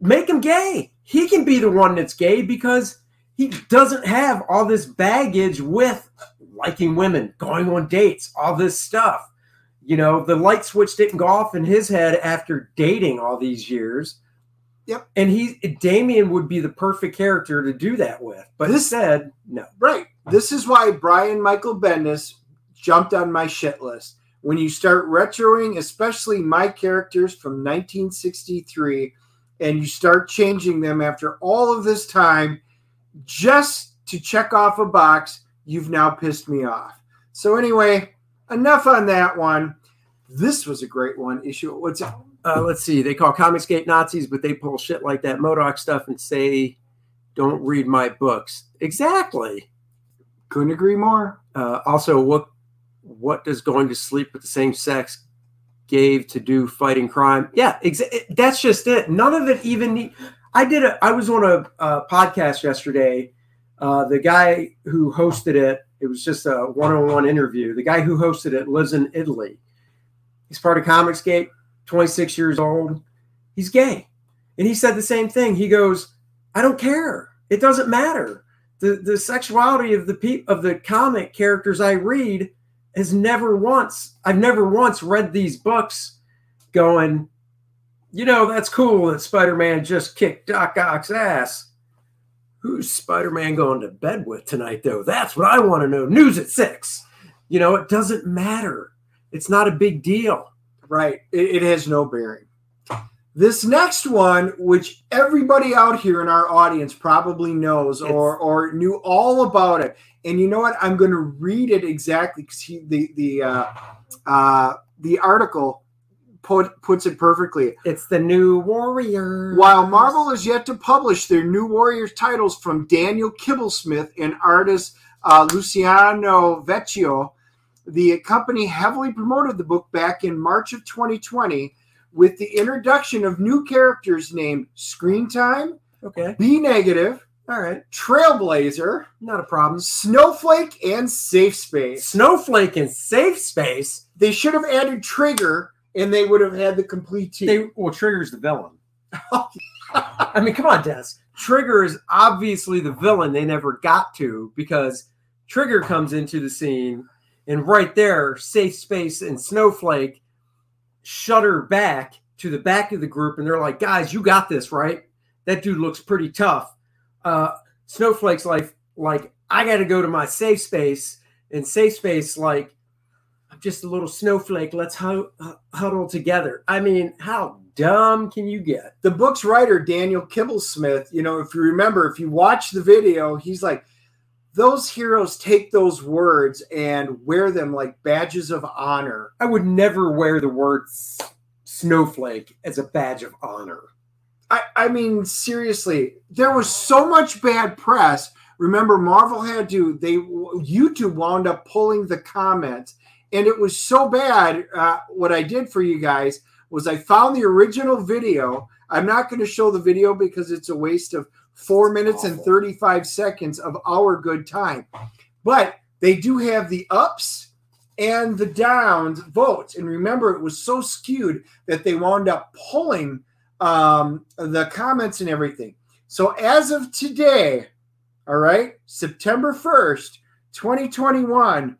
Make him gay. He can be the one that's gay because he doesn't have all this baggage with liking women, going on dates, all this stuff. You know, the light switch didn't go off in his head after dating all these years. Yep. And he Damian would be the perfect character to do that with. But This- said, no. Right. This is why Brian Michael Bendis jumped on my shit list. When you start retroing, especially my characters from 1963, and you start changing them after all of this time just to check off a box, you've now pissed me off. So, anyway, enough on that one. This was a great one issue. What's it? Uh, let's see, they call Comicsgate Nazis, but they pull shit like that Modoc stuff and say, don't read my books. Exactly. Couldn't agree more. Uh, also, what what does going to sleep with the same sex gave to do fighting crime? Yeah, exa- that's just it. None of it even. Need, I did a. I was on a, a podcast yesterday. Uh, the guy who hosted it, it was just a one-on-one interview. The guy who hosted it lives in Italy. He's part of Comicsgate. 26 years old. He's gay. And he said the same thing. He goes, I don't care. It doesn't matter. The the sexuality of the pe- of the comic characters I read has never once I've never once read these books going You know, that's cool that Spider Man just kicked Doc Ock's ass. Who's Spider Man going to bed with tonight, though? That's what I want to know. News at six. You know, it doesn't matter. It's not a big deal. Right. It, it has no bearing. This next one, which everybody out here in our audience probably knows or, or knew all about it. And you know what? I'm going to read it exactly because the the uh, uh, the article put, puts it perfectly. It's the new Warrior. While Marvel is yet to publish their new Warriors titles from Daniel Kibblesmith and artist uh, Luciano Vecchio, the company heavily promoted the book back in March of 2020 with the introduction of new characters named Screen Time, Okay. B Negative, All right. Trailblazer, Not a problem. Snowflake, and Safe Space. Snowflake and safe space. They should have added Trigger and they would have had the complete team. They well, Trigger's the villain. (laughs) I mean, come on, Des. Trigger is obviously the villain they never got to because Trigger comes into the scene, and right there, Safe Space and Snowflake shutter back to the back of the group, and they're like, "Guys, you got this, right? That dude looks pretty tough." Uh, Snowflake's like, "Like, I got to go to my safe space," and Safe Space like, "I'm just a little snowflake. Let's hu- huddle together." I mean, how dumb can you get? the book's writer daniel kibblesmith you know if you remember if you watch the video he's like those heroes take those words and wear them like badges of honor. I would never wear the word snowflake as a badge of honor. I, I mean seriously there was so much bad press. Remember marvel had to they youtube wound up pulling the comments and it was so bad uh, what i did for you guys was i found the original video. I'm not going to show the video because it's a waste of four minutes and 35 seconds of our good time but they do have the ups and the downs votes and remember it was so skewed that they wound up pulling um, the comments and everything. So as of today, all right, September 1st, 2021,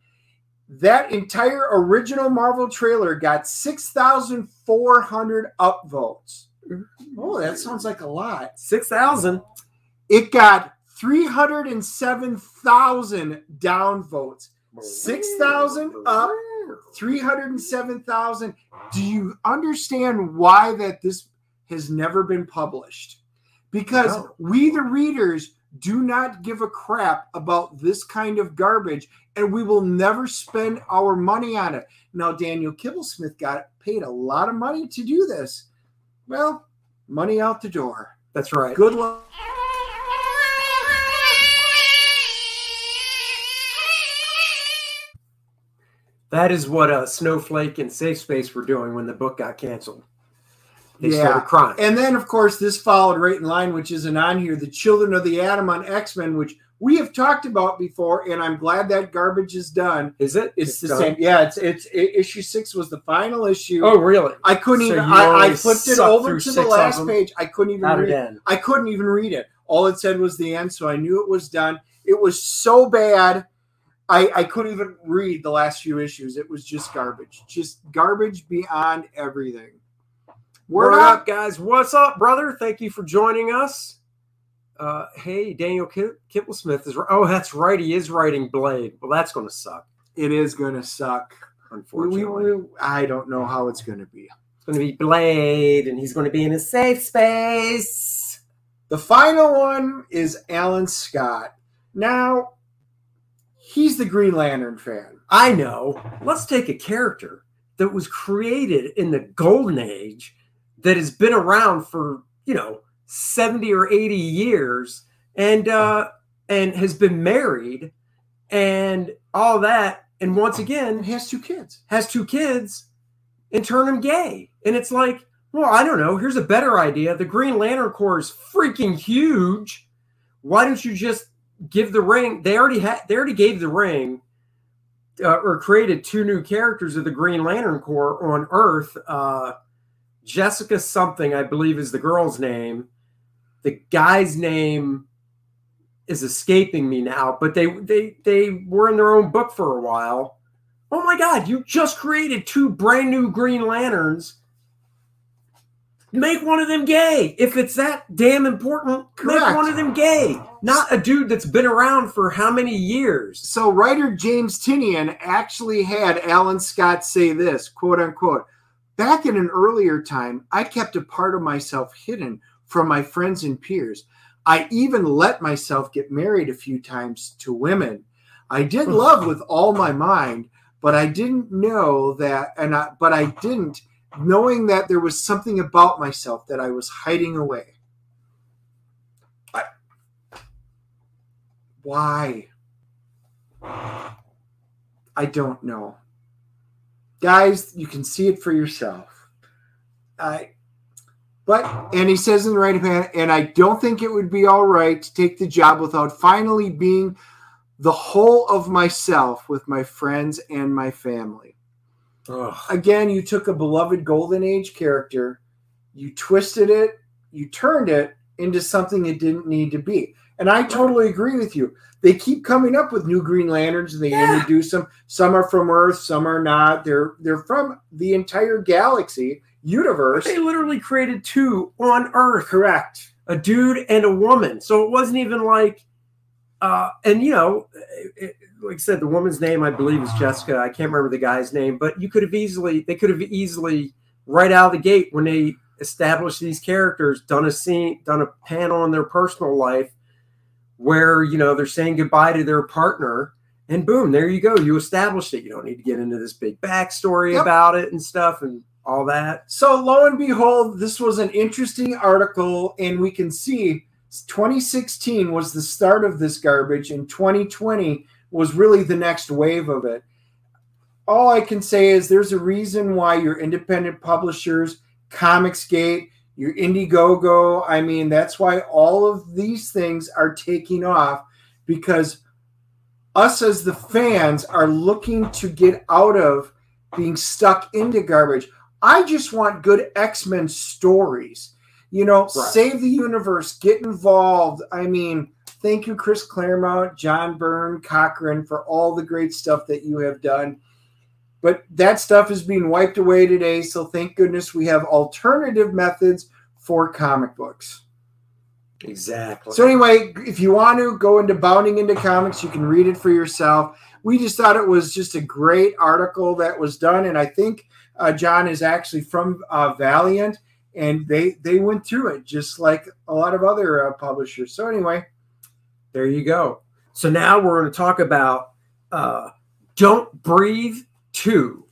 that entire original Marvel trailer got 6,400 upvotes. Oh, that sounds like a lot. Six thousand. It got 307,000 downvotes. 6,000 up. 307,000. Do you understand why that this has never been published? Because No. we, the readers, do not give a crap about this kind of garbage and we will never spend our money on it. Now, Daniel Kibblesmith got paid a lot of money to do this. Well, money out the door. That's right. Good luck. That is what uh, Snowflake and Safe Space were doing when the book got canceled. They Yeah. started crying. And then, of course, this followed right in line, which isn't on here The Children of the Atom on X Men, which we have talked about before. And I'm glad that garbage is done. is it? It's, the done? same. Yeah, it's, it's i issue six was the final issue. Oh, really? I couldn't so even. I, I flipped it over to the last page. I couldn't even Not read. again. I couldn't even read it. All it said was the end, so I knew it was done. It was so bad. I, I couldn't even read the last few issues. It was just garbage. Just garbage beyond everything. Word up, guys. What's up, brother? Thank you for joining us. Uh, hey, Daniel Ki- Kibblesmith is. Oh, that's right. He is writing Blade. Well, that's going to suck, It is going to suck. Unfortunately. we, we, I don't know how it's going to be. It's going to be Blade, and he's going to be in a safe space. The final one is Alan Scott. Now, he's the Green Lantern fan. I know. Let's take a character that was created in the golden age that has been around for, you know, 70 or 80 years and uh and has been married and all that and once again has two kids. has two kids and turn him gay. And it's like, well, I don't know. Here's a better idea. The Green Lantern Corps is freaking huge. Why don't you just give the ring? They already had. They already gave the ring, uh, or created two new characters of the Green Lantern Corps on Earth. Uh, Jessica something, I believe, is the girl's name. The guy's name is escaping me now, but they they they were in their own book for a while. Oh my God, you just created two brand new Green Lanterns. make one of them gay. If it's that damn important, Correct. make one of them gay. Not a dude that's been around for how many years. So writer James Tynion actually had Alan Scott say this, quote unquote, back in an earlier time, I kept a part of myself hidden from my friends and peers. I even let myself get married a few times to women. I did love with all my mind, but I didn't know that and I but I didn't knowing that there was something about myself that I was hiding away. I, why? I don't know. Guys, you can see it for yourself. I but and he says in the right hand, and I don't think it would be all right to take the job without finally being the whole of myself with my friends and my family. Ugh. Again, you took a beloved golden age character, you twisted it, you turned it into something it didn't need to be. And I totally agree with you. They keep coming up with new Green Lanterns and they Yeah. introduce them. Some are from Earth, some are not. They're they're from the entire galaxy universe. They literally created two on Earth. Correct. a dude and a woman. So it wasn't even like, uh, and you know, it, like I said, the woman's name I believe is Jessica. I can't remember the guy's name, but you could have easily, they could have easily, right out of the gate when they established these characters, done a scene, done a panel in their personal life where you know they're saying goodbye to their partner. And boom, there you go. You established it. You don't need to get into this big backstory Yep. about it and stuff and all that. So lo and behold, this was an interesting article, and we can see 2016 was the start of this garbage, and 2020 was really the next wave of it. All I can say is there's a reason why your independent publishers, Comicsgate, your Indiegogo, I mean, that's why all of these things are taking off because us as the fans are looking to get out of being stuck into garbage. I just want good X Men stories. You know, save the universe, get involved. I mean, thank you, Chris Claremont, John Byrne, Cockrum, for all the great stuff that you have done. But that stuff is being wiped away today. So thank goodness we have alternative methods for comic books. Exactly. So anyway, if you want to go into bounding into comics, you can read it for yourself. We just thought it was just a great article that was done, and I think uh, John is actually from uh, Valiant, and they they went through it just like a lot of other uh, publishers. So anyway, There you go. So now we're going to talk about uh, Don't Breathe 2.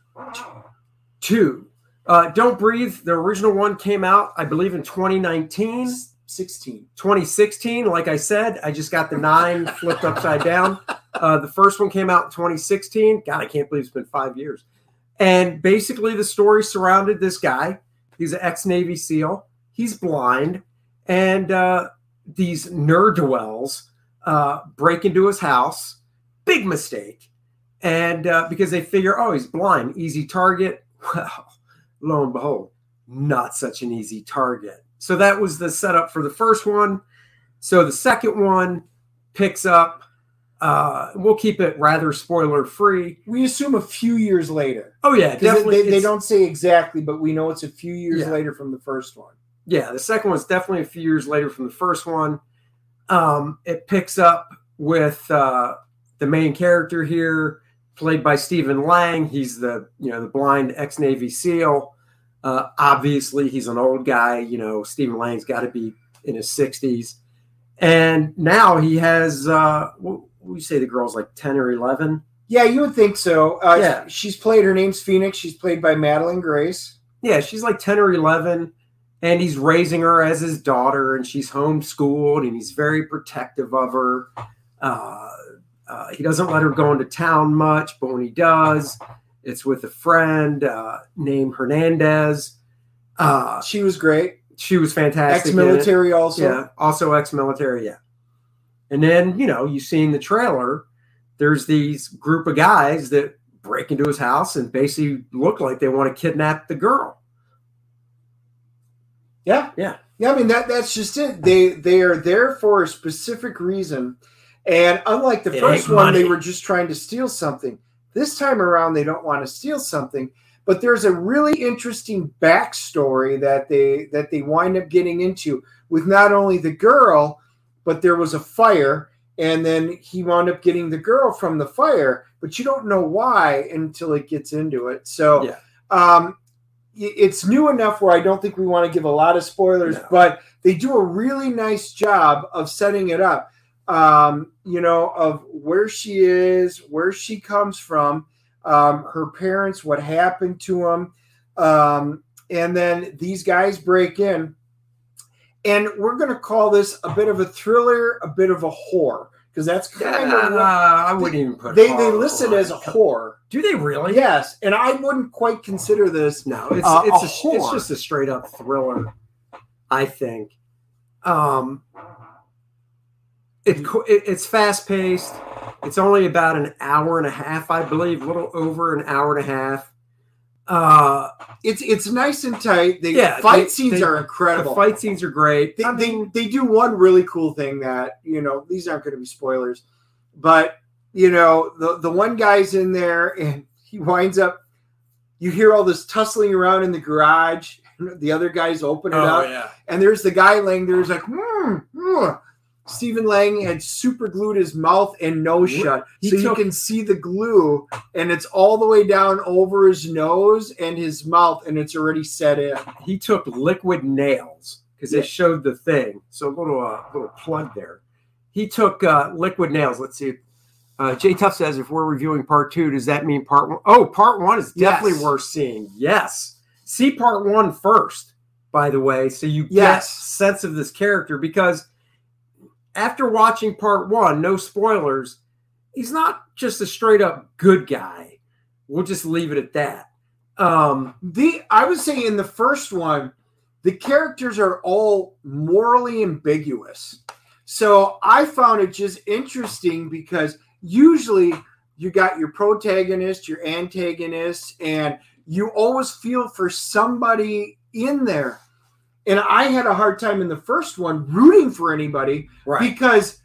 2. Uh, Don't Breathe, the original one came out, I believe, in 2019, sixteen. 2016. Like I said, I just got the nine flipped upside down. Uh, the first one came out in 2016. God, I can't believe it's been five years. And basically, the story surrounded this guy. He's an ex Navy SEAL. He's blind. And uh, these nerdwells uh, break into his house. Big mistake. And uh, because they figure, oh, he's blind, easy target. (laughs) Well, lo and behold, not such an easy target. So that was the setup for the first one. So the second one picks up. Uh, we'll keep it rather spoiler free. We assume a few years later. Oh yeah, definitely. They, they don't say exactly, but we know it's a few years Yeah. later from the first one. Yeah, the second one's definitely a few years later from the first one. Um, it picks up with uh, the main character here, played by Stephen Lang. He's the you know the blind ex Navy SEAL. Uh, obviously, he's an old guy. You know, Stephen Lang's got to be in his sixties, and now he has. Uh, what you say the girl's like ten or eleven? Yeah, you would think so. Uh, Yeah. she's played. Her name's Phoenix. She's played by Madelyn Grace. Yeah, she's like 10 or 11, and he's raising her as his daughter, and she's homeschooled, and he's very protective of her. Uh, uh, he doesn't let her go into town much, but when he does, it's with a friend uh, named Hernandez. Uh, She was great. she was fantastic. Ex-military, also. Yeah, also ex-military. Yeah, and then you know you see in the trailer, there's these group of guys that break into his house and basically look like they want to kidnap the girl. Yeah. Yeah. Yeah, I mean that that's just it. They they are there for a specific reason. And unlike the It first one, they were just trying to steal something. This time around, they don't want to steal something, but there's a really interesting backstory that they that they wind up getting into with not only the girl, but there was a fire, and then he wound up getting the girl from the fire, but you don't know why until it gets into it. So Yeah. um it's new enough where I don't think we want to give a lot of spoilers, No. but they do a really nice job of setting it up. Um, you know, of where she is, where she comes from, um, her parents, what happened to them, um, and then these guys break in, and we're going to call this a bit of a thriller, a bit of a horror, because that's kind Yeah, of what I wouldn't even put they they list it as a horror. Do they really? Yes, and I wouldn't quite consider this. No, it's Uh, it's a a, it's just a straight up thriller. I think. Um, it, it it's fast paced. It's only about an hour and a half, I believe, a little over an hour and a half. Uh, It's it's nice and tight. The Yeah, fight they- scenes they- are the incredible. fight scenes are great. they, I they, mean, they do one really cool thing that you know these aren't going to be spoilers but you know the the one guy's in there and (laughs) he winds up you hear all this tussling around in the garage the other guys open it oh up yeah, and there's the guy laying there who's like hmm, hmm. Stephen Lang had super glued his mouth and nose shut, he so you can see the glue, and it's all the way down over his nose and his mouth, and it's already set in. he took liquid nails because Yeah. they showed the thing. So a little uh, little plug there. He took uh, liquid nails. Let's see. Uh, Jay Tuff says, if we're reviewing part two, does that mean part one? Oh, part one is definitely Yes. worth seeing. Yes. See part one first, by the way, so you get Yes. sense of this character because after watching part one, no spoilers, he's not just a straight up good guy. We'll just leave it at that. Um, The I would say in the first one, the characters are all morally ambiguous. So I found it just interesting because usually you got your protagonist, your antagonist, and you always feel for somebody in there. And I had a hard time in the first one rooting for anybody because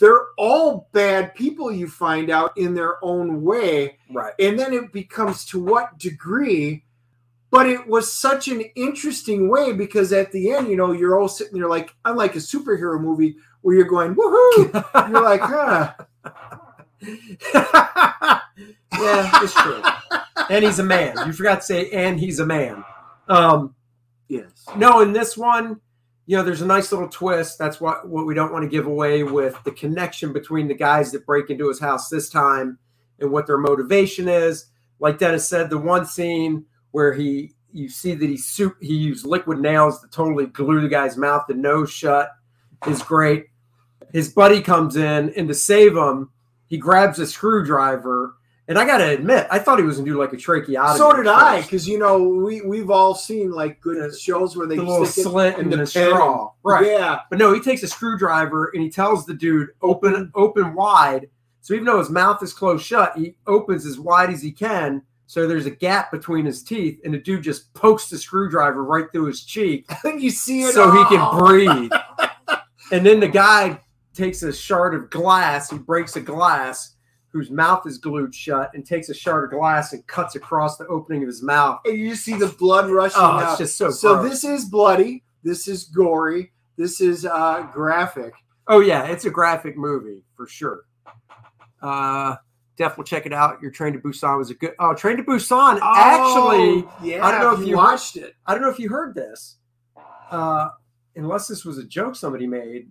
they're all bad people you find out in their own way right. and then it becomes to what degree but it was such an interesting way because at the end you know you're all sitting there like unlike a superhero movie where you're going woohoo you're like huh (laughs) yeah, it's true. and he's a man. You forgot to say, and he's a man. Um, yes no, in this one, you know, there's a nice little twist. That's what what we don't want to give away with the connection between the guys that break into his house this time and what their motivation is. Like Dennis said, the one scene where he you see that he soup he used liquid nails to totally glue the guy's mouth and nose shut is great. His buddy comes in and to save him, he grabs a screwdriver. And I gotta admit, I thought he was gonna do like a tracheotomy. so did i because you know we we've all seen like good shows where they the little slit in in the, the straw. Right. yeah But no, he takes a screwdriver and he tells the dude open open wide. So even though his mouth is closed shut, he opens as wide as he can. So there's a gap between his teeth, and the dude just pokes the screwdriver right through his cheek (laughs) and you see it so he can breathe. (laughs) and then the guy takes a shard of glass, he breaks a glass whose mouth is glued shut, and takes a shard of glass and cuts across the opening of his mouth. and you see the blood rushing Oh, out it's just so so gross. this is bloody this is gory this is uh graphic Oh yeah, it's a graphic movie for sure. Uh, definitely check it out. Your Train to Busan was a good. Oh, Train to Busan actually. Oh, yeah I don't know if you watched it I don't know if you heard this. Uh, unless this was a joke somebody made.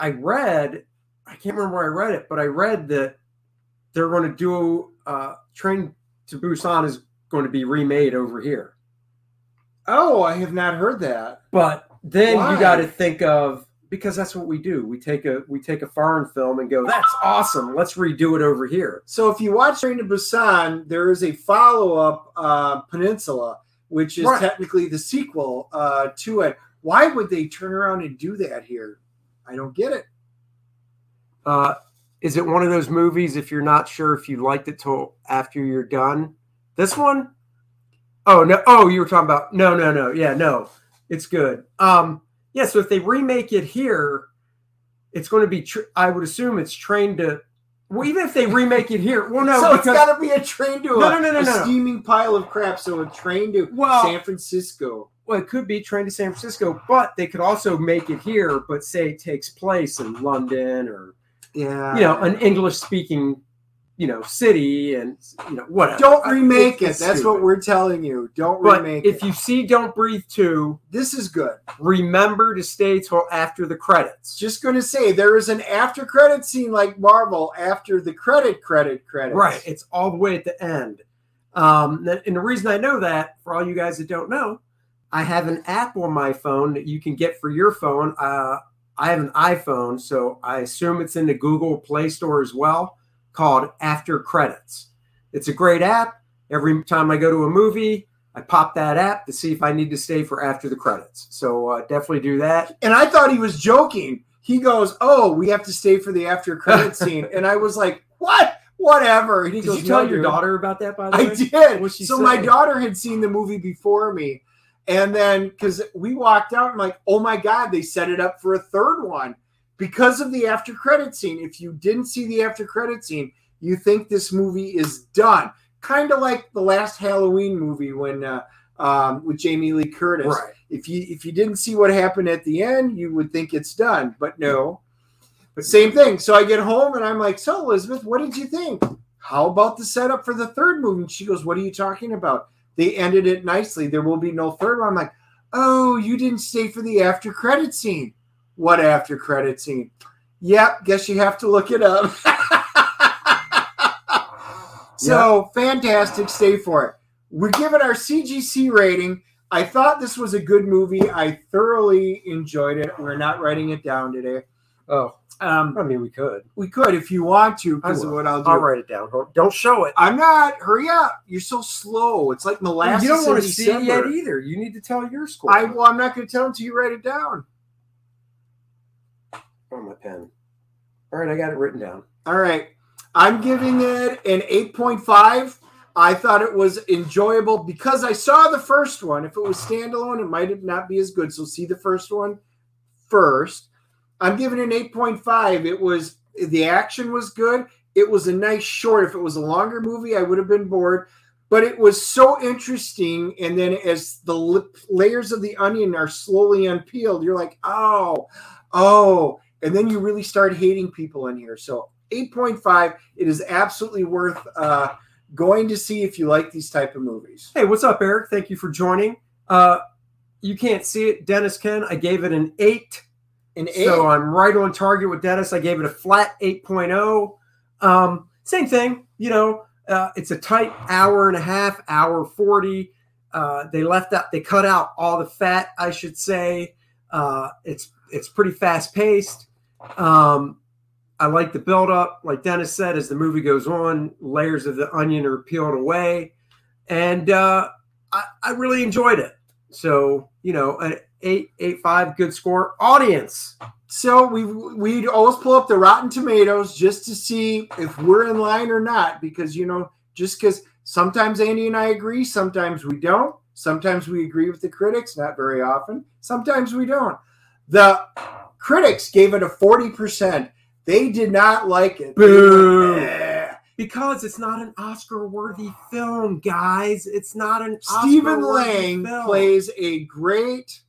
I read. I can't remember where I read it, but I read that they're going to do uh, Train to Busan is going to be remade over here. Oh, I have not heard that. But then Why? you got to think of because that's what we do. We take a we take a foreign film and go, "That's awesome. Let's redo it over here." So if you watch Train to Busan, there is a follow-up uh, Peninsula, which is Right. technically the sequel uh, to it. Why would they turn around and do that here? I don't get it. Uh, is it one of those movies if you're not sure if you liked it till after you're done? This one? Oh no! Oh, you were talking about no, no, no. Yeah, no, it's good. Um, yeah. So if they remake it here, it's going to be. Tr- I would assume it's trained to Well, even if they remake it here, well, no, (laughs) so it's because got to be a train to No, a, no, no, no, no. steaming pile of crap. So a train to Well- San Francisco. well, it could be train to San Francisco, but they could also make it here, but say it takes place in London or Yeah. you know an English speaking you know city and you know whatever. Don't remake it. That's stupid. what we're telling you. Don't But remake if it. If you see Don't Breathe 2, this is good. remember to stay till after the credits. Just going to say there is an after credit scene like Marvel after the credit credit credits. Right. It's all the way at the end. Um, and the reason I know that, for all you guys that don't know, I have an app on my phone that you can get for your phone. Uh, I have an iPhone, so I assume it's in the Google Play Store as well, called After Credits. It's a great app. Every time I go to a movie, I pop that app to see if I need to stay for after the credits. So uh, definitely do that. And I thought he was joking. He goes, "Oh, we have to stay for the after credit (laughs) scene," and I was like, "What? Whatever." And he Did goes, you tell "No, your dude." daughter about that, by the I way? I did. So my daughter had seen the movie before me, and then because we walked out, I'm like, "Oh my god!" They set it up for a third one because of the after credit scene. If you didn't see the after credit scene, you think this movie is done. Kind of like the last Halloween movie when uh, um, with Jamie Lee Curtis. Right. If you if you didn't see what happened at the end, you would think it's done, but no. But same thing. So I get home and I'm like, "So Elizabeth, what did you think? How about the setup for the third movie?" And she goes, "What are you talking about? They ended it nicely. There will be no third one." I'm like, "Oh, you didn't stay for the after credit scene. What after credit scene? Yep, guess you have to look it up." (laughs) so fantastic. Stay for it. We're giving our CGC rating. I thought this was a good movie. I thoroughly enjoyed it. We're not writing it down today. Oh, Um, I mean, we could. we could if you want to, because what I'll do. I'll write it down. Don't- Don't show it. I'm not. Hurry up! You're so slow. It's like molasses. you don't want to see it yet either. You need to tell your score. I well, I'm not going to tell until you write it down. on my pen. All right, I got it written down. All right, I'm giving it an 8.5. I thought it was enjoyable because I saw the first one. If it was standalone, it might not be as good. So see the first one first. I'm giving it an 8.5. It was the action was good. It was a nice short. If it was a longer movie, I would have been bored. But it was so interesting. And then as the layers of the onion are slowly unpeeled, you're like, oh, oh. And then you really start hating people in here. So 8.5. It is absolutely worth uh, going to see if you like these type of movies. Hey, what's up, Eric? Thank you for joining. Uh, you can't see it, Dennis Ken. I gave it an eight. An eight. So I'm right on target with Dennis. I gave it a flat 8.0. Um, same thing, you know, uh, it's a tight hour and a half, hour 40. Uh, they left out, they cut out all the fat, I should say. Uh, it's it's pretty fast paced. Um, I like the build up, like Dennis said, as the movie goes on, layers of the onion are peeled away, and uh, I, I really enjoyed it. So you know, an eight eight five, good score. Audience, So we we'd always pull up the Rotten Tomatoes just to see if we're in line or not, because you know, just because sometimes Andy and I agree, sometimes we don't. Sometimes we agree with the critics, not very often. Sometimes we don't. The critics gave it a forty percent. They did not like it. They Boo. went, "Eh." because it's not an Oscar worthy film, guys. It's not an Stephen Lang film. plays a great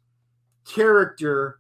character.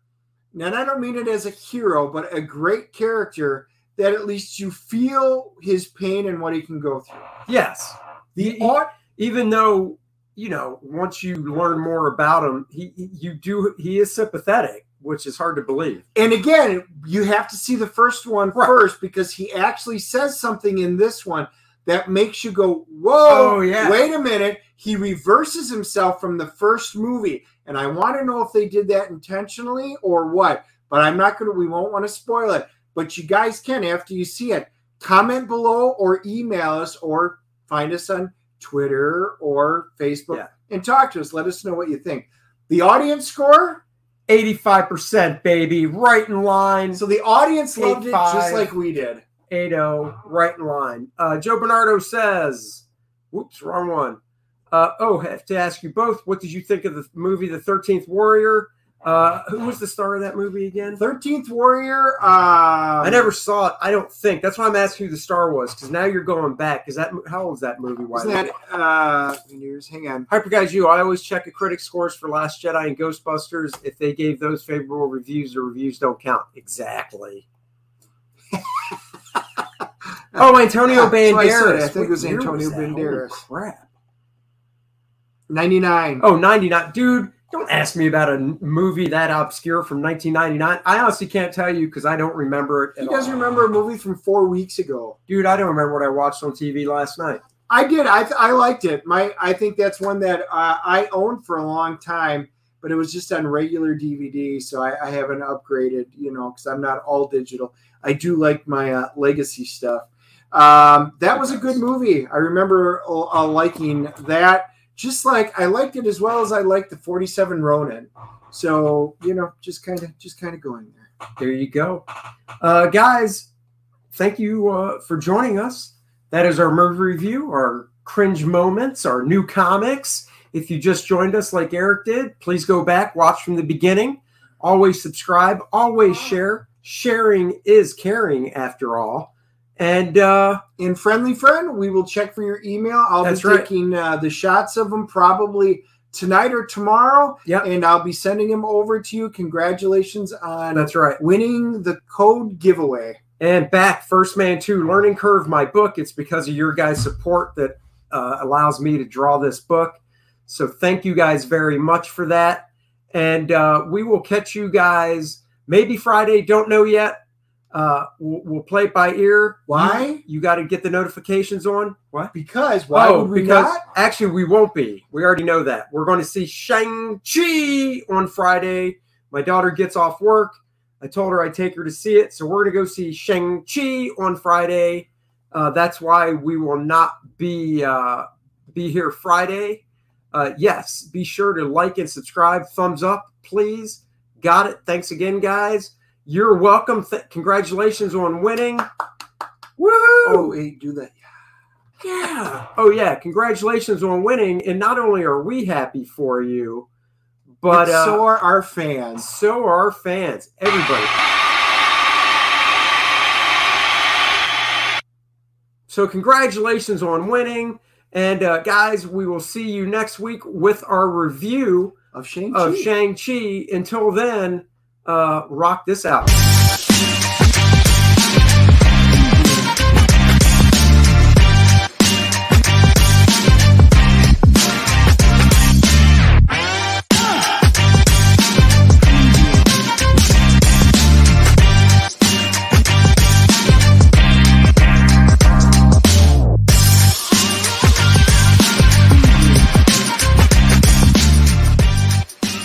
And I don't mean it as a hero, but a great character that at least you feel his pain and what he can go through. Yes, The He- au- even though you know once you learn more about him, he you do he is sympathetic, which is hard to believe. and again, you have to see the first one first Right. because he actually says something in this one that makes you go, "Whoa, Oh, yeah. wait a minute." He reverses himself from the first movie, and I want to know if they did that intentionally or what. But I'm not going to. We won't want to spoil it. But you guys can after you see it. Comment below or email us or find us on Twitter or Facebook Yeah. and talk to us. Let us know what you think. The audience score. 85% baby, right in line. So the audience loved it just like we did. 80, right in line. Uh, Joe Bernardo says, whoops, wrong one. Uh, oh, have to ask you both, what did you think of the movie The 13th Warrior? Uh, who was the star of that movie again? Thirteenth Warrior. Uh, I never saw it. I don't think. That's why I'm asking who the star was because now you're going back. Is that how old is that movie? Why Isn't that uh, years? Hang on. Hyper guys, you. I always check the critic scores for Last Jedi and Ghostbusters. If they gave those favorable reviews, the reviews don't count. Exactly. (laughs) oh, Antonio Yeah, what I. Banderas. I think it was Antonio Banderas. crap. Ninety nine. Oh, 99. Dude, don't ask me about a movie that obscure from 1999. I honestly can't tell you because I don't remember it. You guys all. remember a movie from four weeks ago? Dude, I don't remember what I watched on TV last night. I did. I I liked it. My I think that's one that uh, I owned for a long time, but it was just on regular DVD, so I, I haven't upgraded. You know, because I'm not all digital. I do like my uh, legacy stuff. Um, that was a good movie. I remember uh, liking that. Just like I liked it as well as I liked the 47 Ronin. So you know, just kind of just kind of going there. There you go. Uh, guys, thank you uh, for joining us. That is our movie review, our cringe moments, our new comics. If you just joined us like Erik did, please go back, watch from the beginning. Always subscribe, always share. Sharing is caring after all. And uh, in friendly friend we will check for your email i'll That's be right. taking uh, the shots of them probably tonight or tomorrow Yep. and i'll be sending them over to you congratulations on that's right. winning the code giveaway And back, First Man 2, Learning Curve, my book. It's because of your guys' support that uh, allows me to draw this book. So thank you guys very much for that. And uh, we will catch you guys maybe Friday. Don't know yet. Uh, we'll, we'll play it by ear. Why? You, you got to get the notifications on. What? because why oh, would we because not actually we won't be. We already know that. We're going to see Shang-Chi on Friday. My daughter gets off work. I told her I'd take her to see it. So we're going to go see Shang-Chi on Friday. Uh, that's why we will not be uh, be here Friday. Uh, yes, be sure to like and subscribe. Thumbs up, please. Got it. Thanks again, guys. You're welcome. Th- congratulations on winning. Woohoo! oh hey do that Yeah. Oh, yeah. Congratulations on winning. And not only are we happy for you, but But uh, so are our fans so are our fans. Everybody. So, congratulations on winning. And, uh, guys, we will see you next week with our review of Shang-Chi. of Shang-Chi. Until then, uh, rock this out.